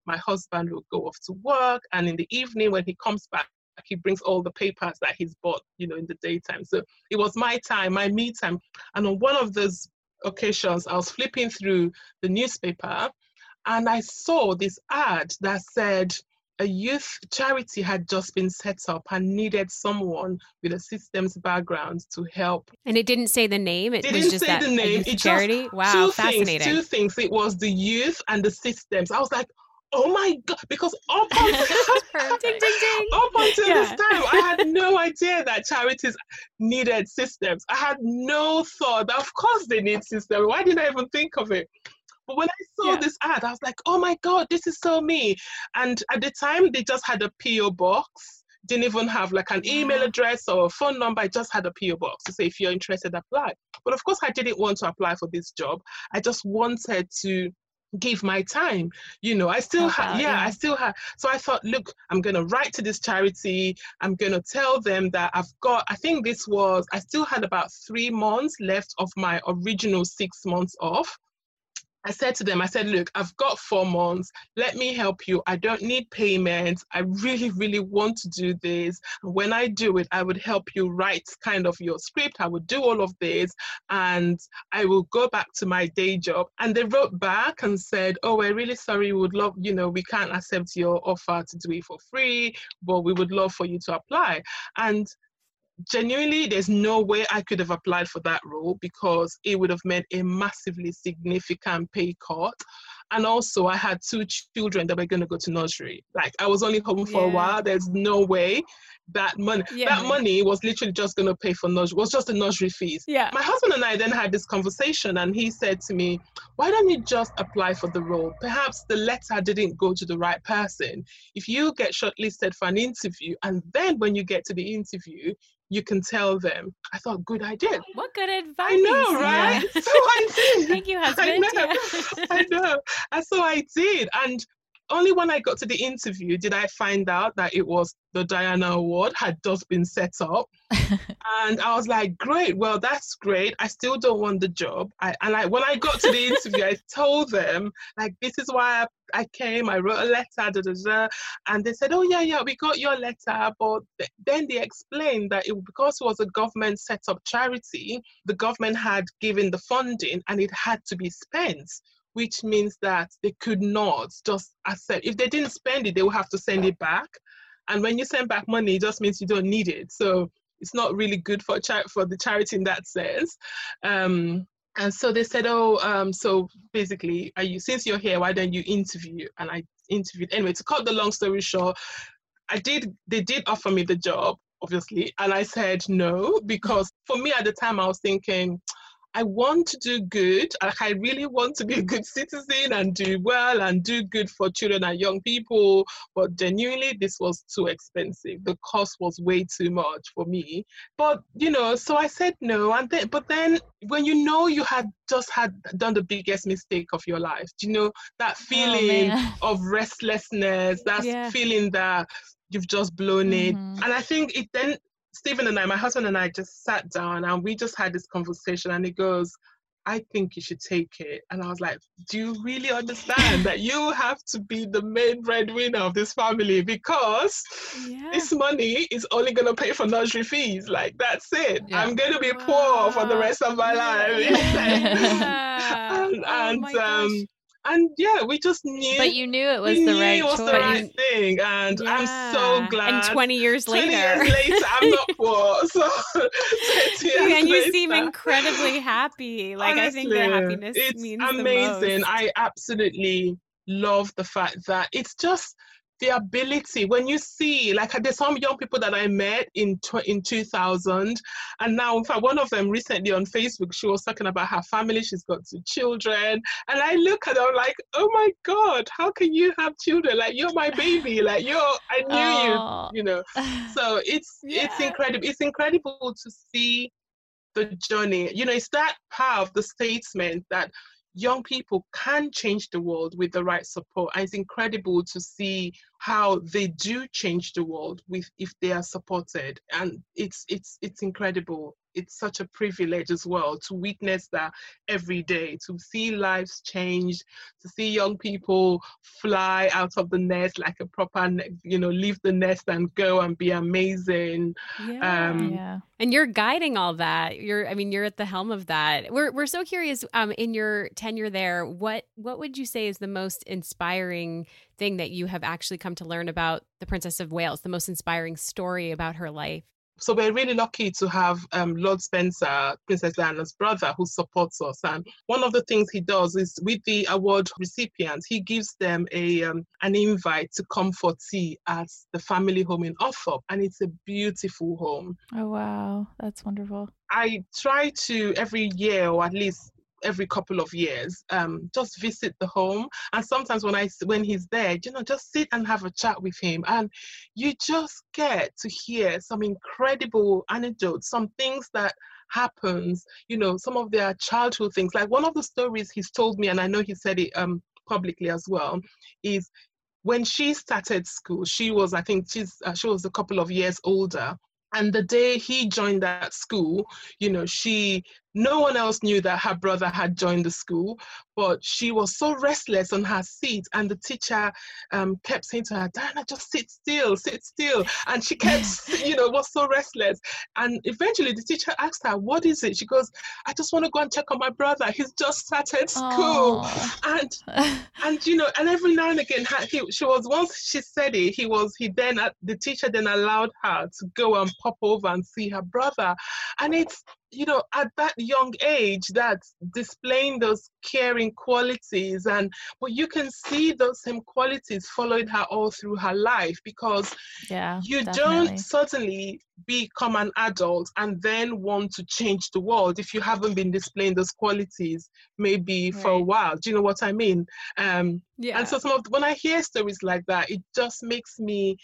My husband would go off to work, and in the evening when he comes back he brings all the papers that he's bought, you know, in the daytime. So it was my time, my me time. And on one of those occasions, I was flipping through the newspaper and I saw this ad that said a youth charity had just been set up and needed someone with a systems background to help. And it didn't say the name. It didn't was just say the name. It charity. Just, wow, fascinating. Things, two things. It was the youth and the systems. I was like, oh my god because up until, ding, ding, ding. up until yeah. this time i had no idea that charities needed systems i had no thought that of course they need systems why didn't i even think of it but when i saw yeah. this ad i was like oh my god this is so me and at the time they just had a po box didn't even have like an email mm-hmm. address or a phone number. I just had a PO box to say if you're interested, apply. But of course, I didn't want to apply for this job. I just wanted to give my time you know i still have yeah, yeah, i still have so i thought look i'm going to write to this charity i'm going to tell them that i've got i think this was i still had about three months left of my original six months off I said to them, I said, look, I've got four months. Let me help you. I don't need payment. I really, really want to do this. When I do it, I would help you write kind of your script. I would do all of this and I will go back to my day job. And they wrote back and said, oh, we're really sorry. We would love, you know, we can't accept your offer to do it for free, but we would love for you to apply. And genuinely, there's no way I could have applied for that role because it would have meant a massively significant pay cut. And also, I had two children that were going to go to nursery. Like, I was only home for yeah. a while. There's no way that money, yeah. that money was literally just going to pay for nursery, was just the nursery fees. Yeah. My husband and I then had this conversation, and he said to me, Why don't you just apply for the role? Perhaps the letter didn't go to the right person. If you get shortlisted for an interview, and then when you get to the interview, you can tell them. I thought, good idea. What good advice. I know, right? Yeah. So I did. Thank you, husband. I know. Yeah. I know. And so I did. And only when I got to the interview did I find out that it was the Diana Award had just been set up. and I was like, great, well, that's great. I still don't want the job. I, and I, when I got to the interview, I told them, like, this is why I, I came, I wrote a letter, da, da, da. and they said, oh, yeah, yeah, we got your letter. But th- then they explained that it, because it was a government set up charity, the government had given the funding and it had to be spent which means that they could not just accept. If they didn't spend it, they would have to send it back. And when you send back money, it just means you don't need it. So it's not really good for char- for the charity in that sense. Um, and so they said, oh, um, so basically, are you since you're here, why don't you interview? And I interviewed anyway. To cut the long story short, I did. They did offer me the job, obviously, and I said no because for me at the time I was thinking I want to do good. Like I really want to be a good citizen and do well and do good for children and young people. But genuinely, this was too expensive. The cost was way too much for me. But you know, so I said no. And then, but then when you know you had just had done the biggest mistake of your life, do you know that oh, feeling oh, of restlessness, that yeah. feeling that you've just blown it. Mm-hmm. And I think it then Stephen and I, my husband and I, just sat down and we just had this conversation. And he goes, I think you should take it. And I was like, Do you really understand that you have to be the main breadwinner of this family because yeah. this money is only going to pay for nursery fees? Like, that's it. Yeah. I'm going to be wow. poor for the rest of my life. Yeah. and, and oh um, and yeah, we just knew. But you knew it was the right it was the right thing, and yeah. I'm so glad. And 20 years 20 later, years later, I'm not poor. So, and you seem incredibly happy. Like Honestly, I think the happiness it's means amazing. I absolutely love the fact that it's just the ability when you see like there's some young people that i met in tw- in 2000 and now in fact one of them recently on facebook she was talking about her family she's got two children and i look at her like oh my god how can you have children like you're my baby like you're i knew oh. you you know so it's yeah. it's incredible it's incredible to see the journey you know it's that power of the statement that young people can change the world with the right support. And it's incredible to see how they do change the world with if they are supported. And it's it's it's incredible it's such a privilege as well to witness that every day, to see lives change, to see young people fly out of the nest like a proper, you know, leave the nest and go and be amazing. Yeah. Um, yeah. And you're guiding all that. You're, I mean, you're at the helm of that. We're, we're so curious. Um, in your tenure there, what what would you say is the most inspiring thing that you have actually come to learn about the Princess of Wales? The most inspiring story about her life? So we're really lucky to have um, Lord Spencer, Princess Diana's brother, who supports us. And one of the things he does is with the award recipients, he gives them a um, an invite to come for tea at the family home in Althorp, and it's a beautiful home. Oh wow, that's wonderful. I try to every year, or at least every couple of years um, just visit the home. And sometimes when i when he's there you know just sit and have a chat with him. And you just get to hear some incredible anecdotes some things that happens you know some of their childhood things. Like one of the stories he's told me and i know he said it um, publicly as well is when she started school she was i think she's uh, she was a couple of years older. And the day he joined that school you know she no one else knew that her brother had joined the school, but she was so restless on her seat, and the teacher um, kept saying to her, "Diana, just sit still, sit still," and she kept, you know, was so restless. And eventually, the teacher asked her, "What is it?" She goes, "I just want to go and check on my brother. He's just started school," Aww. and and you know, and every now and again, he, she was once she said it, he was he then the teacher then allowed her to go and pop over and see her brother, and it's you know, at that young age, that's displaying those caring qualities. And but you can see those same qualities followed her all through her life because yeah, you definitely. don't suddenly become an adult and then want to change the world if you haven't been displaying those qualities maybe right. for a while. Do you know what I mean? Um, yeah. And so some of when I hear stories like that, it just makes me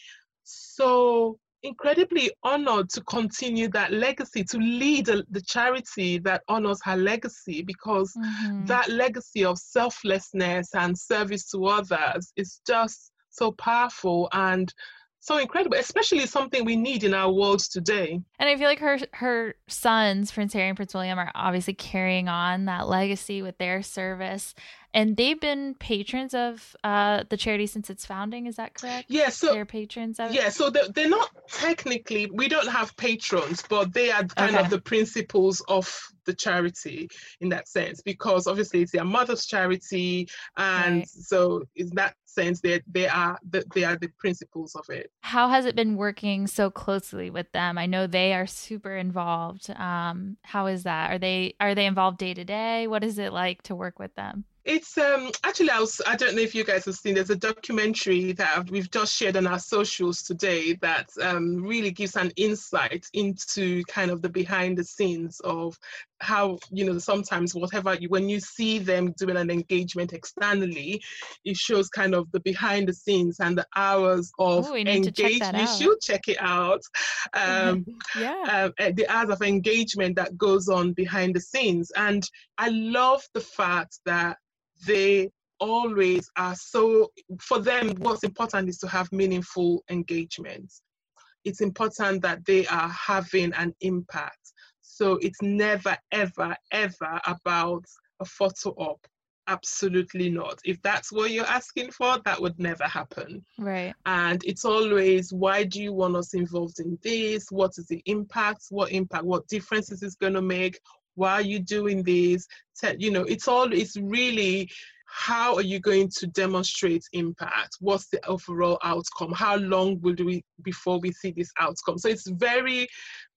so incredibly honored to continue that legacy, to lead a, the charity that honors her legacy, because mm-hmm. that legacy of selflessness and service to others is just so powerful and so incredible, especially something we need in our world today. And I feel like her her sons, Prince Harry and Prince William, are obviously carrying on that legacy with their service and they've been patrons of uh, the charity since its founding. Is that correct? Yeah, so they're patrons of. Yeah, so they're, they're not technically. We don't have patrons, but they are kind okay. of the principals of the charity in that sense because obviously it's their mother's charity, and right. so in that sense they they are the, they are the principals of it. How has it been working so closely with them? I know they are super involved. Um, how is that? Are they are they involved day to day? What is it like to work with them? It's um actually I was I don't know if you guys have seen there's a documentary that we've just shared on our socials today that um, really gives an insight into kind of the behind the scenes of how you know sometimes whatever you, when you see them doing an engagement externally it shows kind of the behind the scenes and the hours of Ooh, engagement. You should check it out. Um, yeah. uh, the hours of engagement that goes on behind the scenes. And I love the fact that they always are so for them what's important is to have meaningful engagements. It's important that they are having an impact. So it's never ever ever about a photo op. Absolutely not. If that's what you're asking for that would never happen. Right. And it's always why do you want us involved in this? What is the impact? What impact? What differences is it going to make why are you doing this? You know it's all it's really how are you going to demonstrate impact? What's the overall outcome? How long will we before we see this outcome? So it's very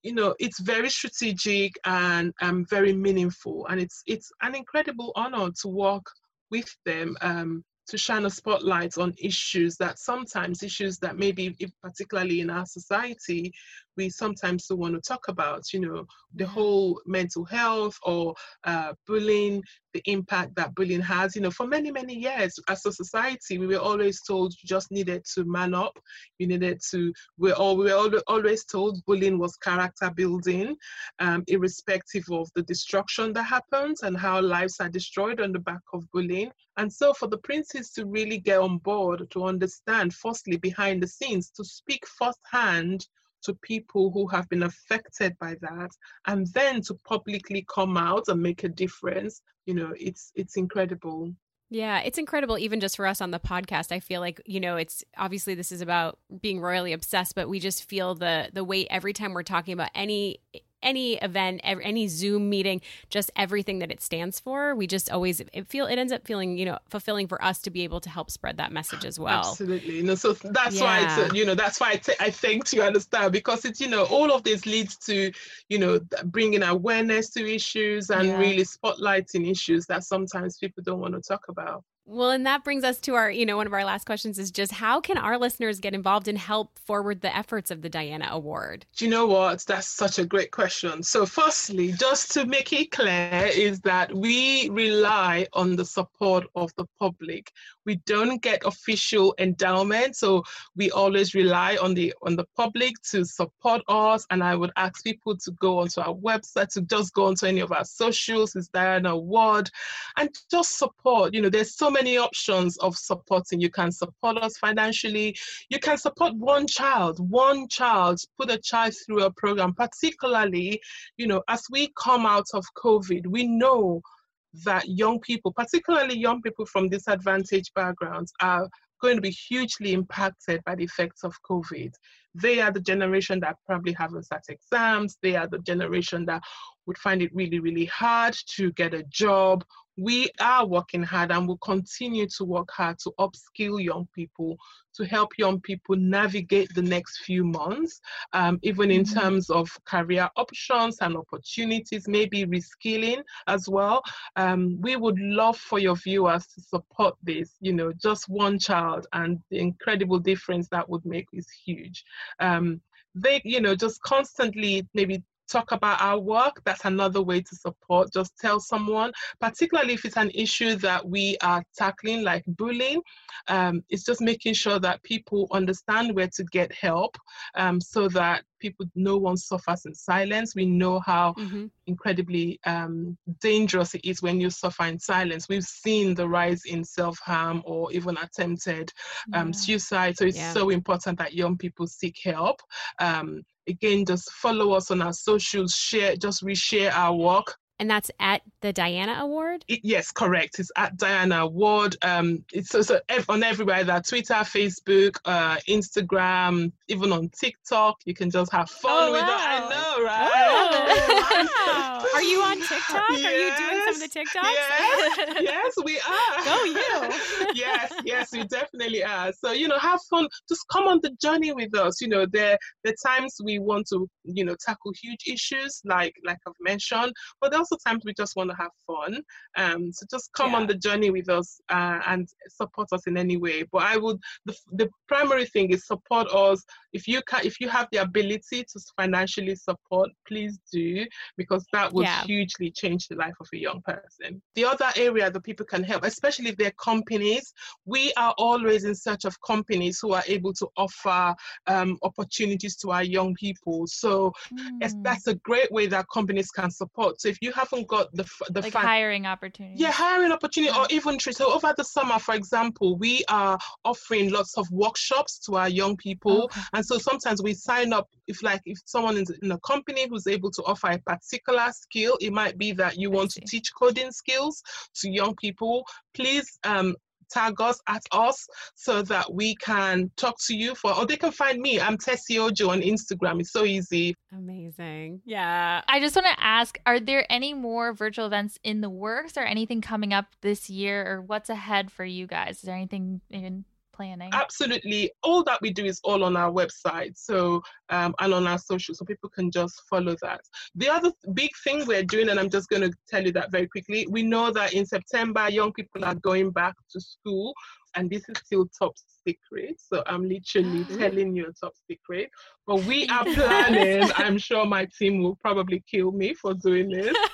you know it's very strategic and um, very meaningful. And it's it's an incredible honor to work with them um, to shine a spotlight on issues that sometimes issues that maybe particularly in our society we sometimes don't want to talk about you know the whole mental health or uh, bullying the impact that bullying has. You know for many many years as a society we were always told you just needed to man up. You needed to we're all we were always told bullying was character building um, irrespective of the destruction that happens and how lives are destroyed on the back of bullying. And so for the princes to really get on board to understand firstly behind the scenes to speak firsthand to people who have been affected by that and then to publicly come out and make a difference you know it's it's incredible yeah, it's incredible even just for us on the podcast. I feel like, you know, it's obviously this is about being royally obsessed, but we just feel the the weight every time we're talking about any any event, any Zoom meeting, just everything that it stands for. We just always it feel it ends up feeling you know fulfilling for us to be able to help spread that message as well. Absolutely, you know, so that's yeah. why it's you know that's why I, t- I think you understand because it's you know all of this leads to you know bringing awareness to issues and yeah. really spotlighting issues that sometimes people don't want to talk about. Well, and that brings us to our, you know, one of our last questions is just how can our listeners get involved and help forward the efforts of the Diana Award? Do you know what? That's such a great question. So, firstly, just to make it clear, is that we rely on the support of the public. We don't get official endowment, so we always rely on the on the public to support us. And I would ask people to go onto our website, to just go onto any of our socials, it's Diana Award and just support. You know, there's so many options of supporting. You can support us financially. You can support one child, one child, put a child through a program, particularly, you know, as we come out of COVID, we know that young people, particularly young people from disadvantaged backgrounds, are going to be hugely impacted by the effects of COVID. They are the generation that probably haven't sat exams. They are the generation that would find it really, really hard to get a job we are working hard and will continue to work hard to upskill young people, to help young people navigate the next few months, um, even in mm-hmm. terms of career options and opportunities, maybe reskilling as well. Um, we would love for your viewers to support this, you know, just one child and the incredible difference that would make is huge. Um, they, you know, just constantly maybe talk about our work. That's another way to support. Just tell someone, particularly if it's an issue that we are tackling, like bullying. Um, it's just making sure that people understand where to get help um, so that people, no one suffers in silence. We know how Mm-hmm. incredibly um, dangerous it is when you suffer in silence. We've seen the rise in self harm or even attempted um, suicide. So it's Yeah. so important that young people seek help. Um, again, just follow us on our socials, share, just reshare our work. And that's at the Diana Award. It- yes, correct. It's at Diana Award. Um, it's also on everywhere that Twitter, Facebook, uh, Instagram, even on TikTok. You can just have fun Oh, with it. wow. I know, right? Wow. Are you on TikTok? Are you doing some of the TikToks? Yes, yes, we are. Go you. yes, yes, we definitely are. So, you know, have fun. Just come on the journey with us. You know, there are times we want to, you know, tackle huge issues like like I've mentioned, but there are also times we just want to have fun. Um, so just come on the journey with us uh, and support us in any way. But I would the the primary thing is support us. If you can, if you have the ability to financially support, please do because that will Yeah. hugely change the life of a young person. The other area that people can help, especially if they're companies, we are always in search of companies who are able to offer um, opportunities to our young people. So Mm. that's a great way that companies can support. So if you haven't got the the like fin- hiring opportunity, yeah, hiring opportunity or even so over the summer, for example, we are offering lots of workshops to our young people. Okay. And so sometimes we sign up if like if someone is in a company who's able to offer a particular skill, it might be that you want to teach coding skills to young people. Please um tag us at us so that we can talk to you for or they can find me. I'm Tessy Ojo on Instagram. It's so easy. Amazing. Yeah. I just want to ask Are there any more virtual events in the works or anything coming up this year or what's ahead for you guys? Is there anything in planning? absolutely. All that we do is all on our website so um, and on our social so people can just follow that. The other big thing we're doing and i'm just going to tell you that very quickly we know that in september young people are going back to school and this is still top secret so i'm literally telling you a top secret but we are planning i'm sure my team will probably kill me for doing this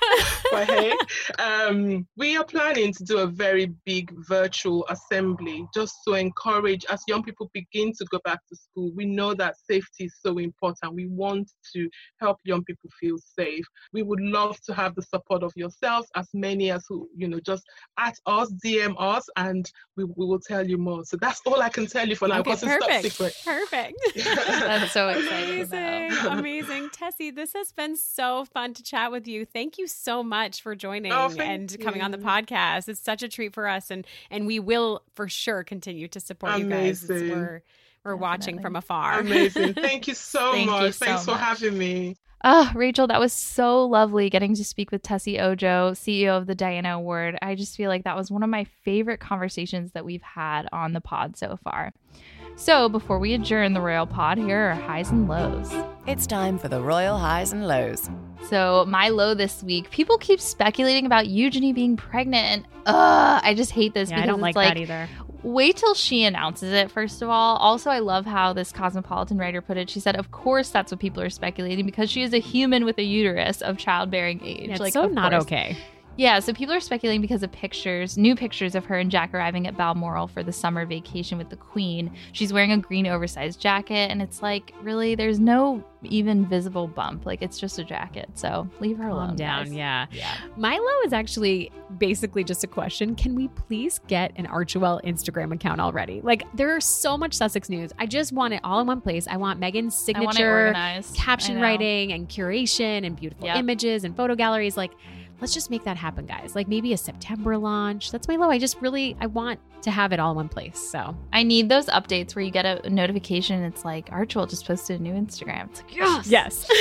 but hey, um, we are planning to do a very big virtual assembly just to encourage as young people begin to go back to school. We know that safety is so important. We want to help young people feel safe. We would love to have the support of yourselves, as many as who, you know, just at us, DM us, and we, we will tell you more. So that's all I can tell you for now Okay, because it's top perfect. secret. Perfect. That's so exciting. Amazing. Amazing. Tessy, this has been so fun to chat with you. Thank you so much for joining Oh, thank and coming on the podcast. It's such a treat for us and and we will for sure continue to support you guys. We're we're watching from afar. Amazing. Thank you so Thank you much. so Thanks for having me. Oh, Rachel, that was so lovely getting to speak with Tessy Ojo, CEO of the Diana Award. I just feel like that was one of my favorite conversations that we've had on the pod so far. So, before we adjourn the Royal Pod, here are highs and lows. It's time for the Royal Highs and Lows. So, my low this week, people keep speculating about Eugenie being pregnant, and uh, I just hate this Yeah, because I don't like, like that either. Wait till she announces it first of all also i love how this cosmopolitan writer put it she said of course that's what people are speculating because she is a human with a uterus of childbearing age It's like so not course. okay. Yeah so people are speculating because of pictures new pictures of her and jack arriving at balmoral for the summer vacation with the queen she's wearing a green oversized jacket and it's like really there's no even visible bump like it's just a jacket so leave her Calm alone down. guys. Yeah. yeah Milo is actually basically just a question. Can we please get an Archewell Instagram account already? Like, there's so much Sussex news. I just want it all in one place. I want Meghan's I want signature caption writing and curation and beautiful Yep. images and photo galleries. Like, let's just make that happen, guys. Like, maybe a September launch. That's my low. I just really, I want to have it all in one place. So, I need those updates where you get a notification. It's like Archewell just posted a new Instagram. It's like yes, yes.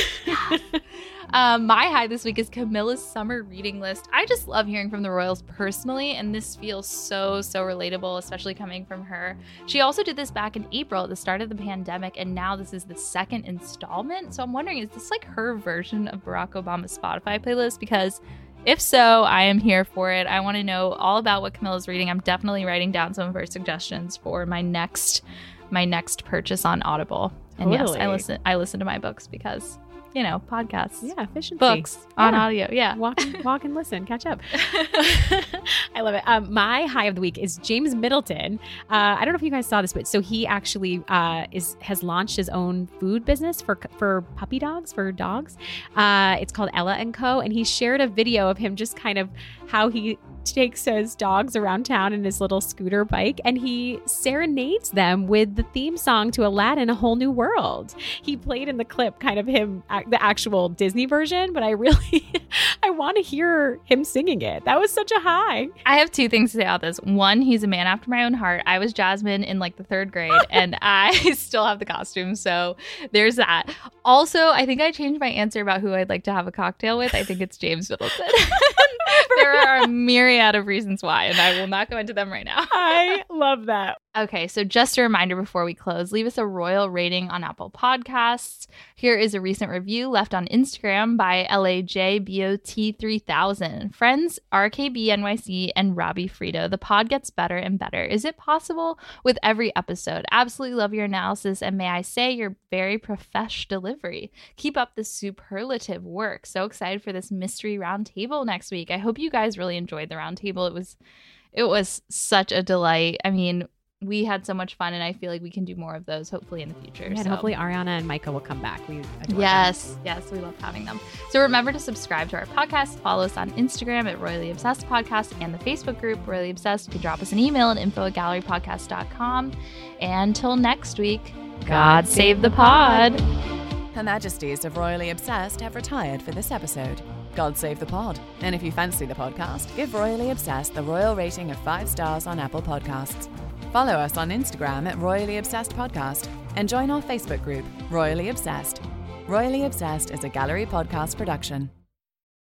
Um, my high this week is Camilla's summer reading list. I just love hearing from the royals personally, and this feels so so relatable, especially coming from her. She also did this back in April at the start of the pandemic, and now this is the second installment. So I'm wondering, is this like her version of Barack Obama's Spotify playlist? Because if so, I am here for it. I want to know all about what Camilla's reading. I'm definitely writing down some of her suggestions for my next my next purchase on Audible. And yes, I listen I listen to my books because you know, podcasts. Yeah, efficiency. Books on audio. Yeah. Walk, walk and listen, catch up. I love it. Um, my high of the week is James Middleton. Uh, I don't know if you guys saw this, but so he actually uh, is has launched his own food business for for puppy dogs for dogs. Uh, it's called Ella and Co. And he shared a video of him just kind of how he takes his dogs around town in his little scooter bike and he serenades them with the theme song to Aladdin A Whole New World. He played in the clip kind of him the actual Disney version, but I really I want to hear him singing it. That was such a high. I have two things to say about this. One, he's a man after my own heart. I was Jasmine in like the third grade, and I still have the costume. So there's that. Also, I think I changed my answer about who I'd like to have a cocktail with. I think it's James Middleton. there are a myriad of reasons why, and I will not go into them right now. I love that. Okay, so just a reminder before we close leave us a royal rating on Apple Podcasts. Here is a recent review left on Instagram by LAJBOT3000. Friends, RKB NYC, and Robbie Frito. The pod gets better and better. Is it possible with every episode? Absolutely love your analysis, and may I say, your very profesh delivery. Keep up the superlative work. So excited for this mystery roundtable next week. I hope you guys really enjoyed the roundtable. It was it was such a delight. I mean, we had so much fun, and I feel like we can do more of those hopefully in the future. Yeah, and so. hopefully Ariana and Micah will come back. We adore Yes, yes, we love having them. So remember to subscribe to our podcast, follow us on Instagram at Royally Obsessed Podcast and the Facebook group Royally Obsessed. You can drop us an email at info at gallerypodcast.com. And until next week, God save the pod. Her Majesties of Royally Obsessed have retired for this episode. God save the pod. And if you fancy the podcast, give Royally Obsessed the royal rating of five stars on Apple Podcasts. Follow us on Instagram at Royally Obsessed Podcast and join our Facebook group, Royally Obsessed. Royally Obsessed is a gallery podcast production.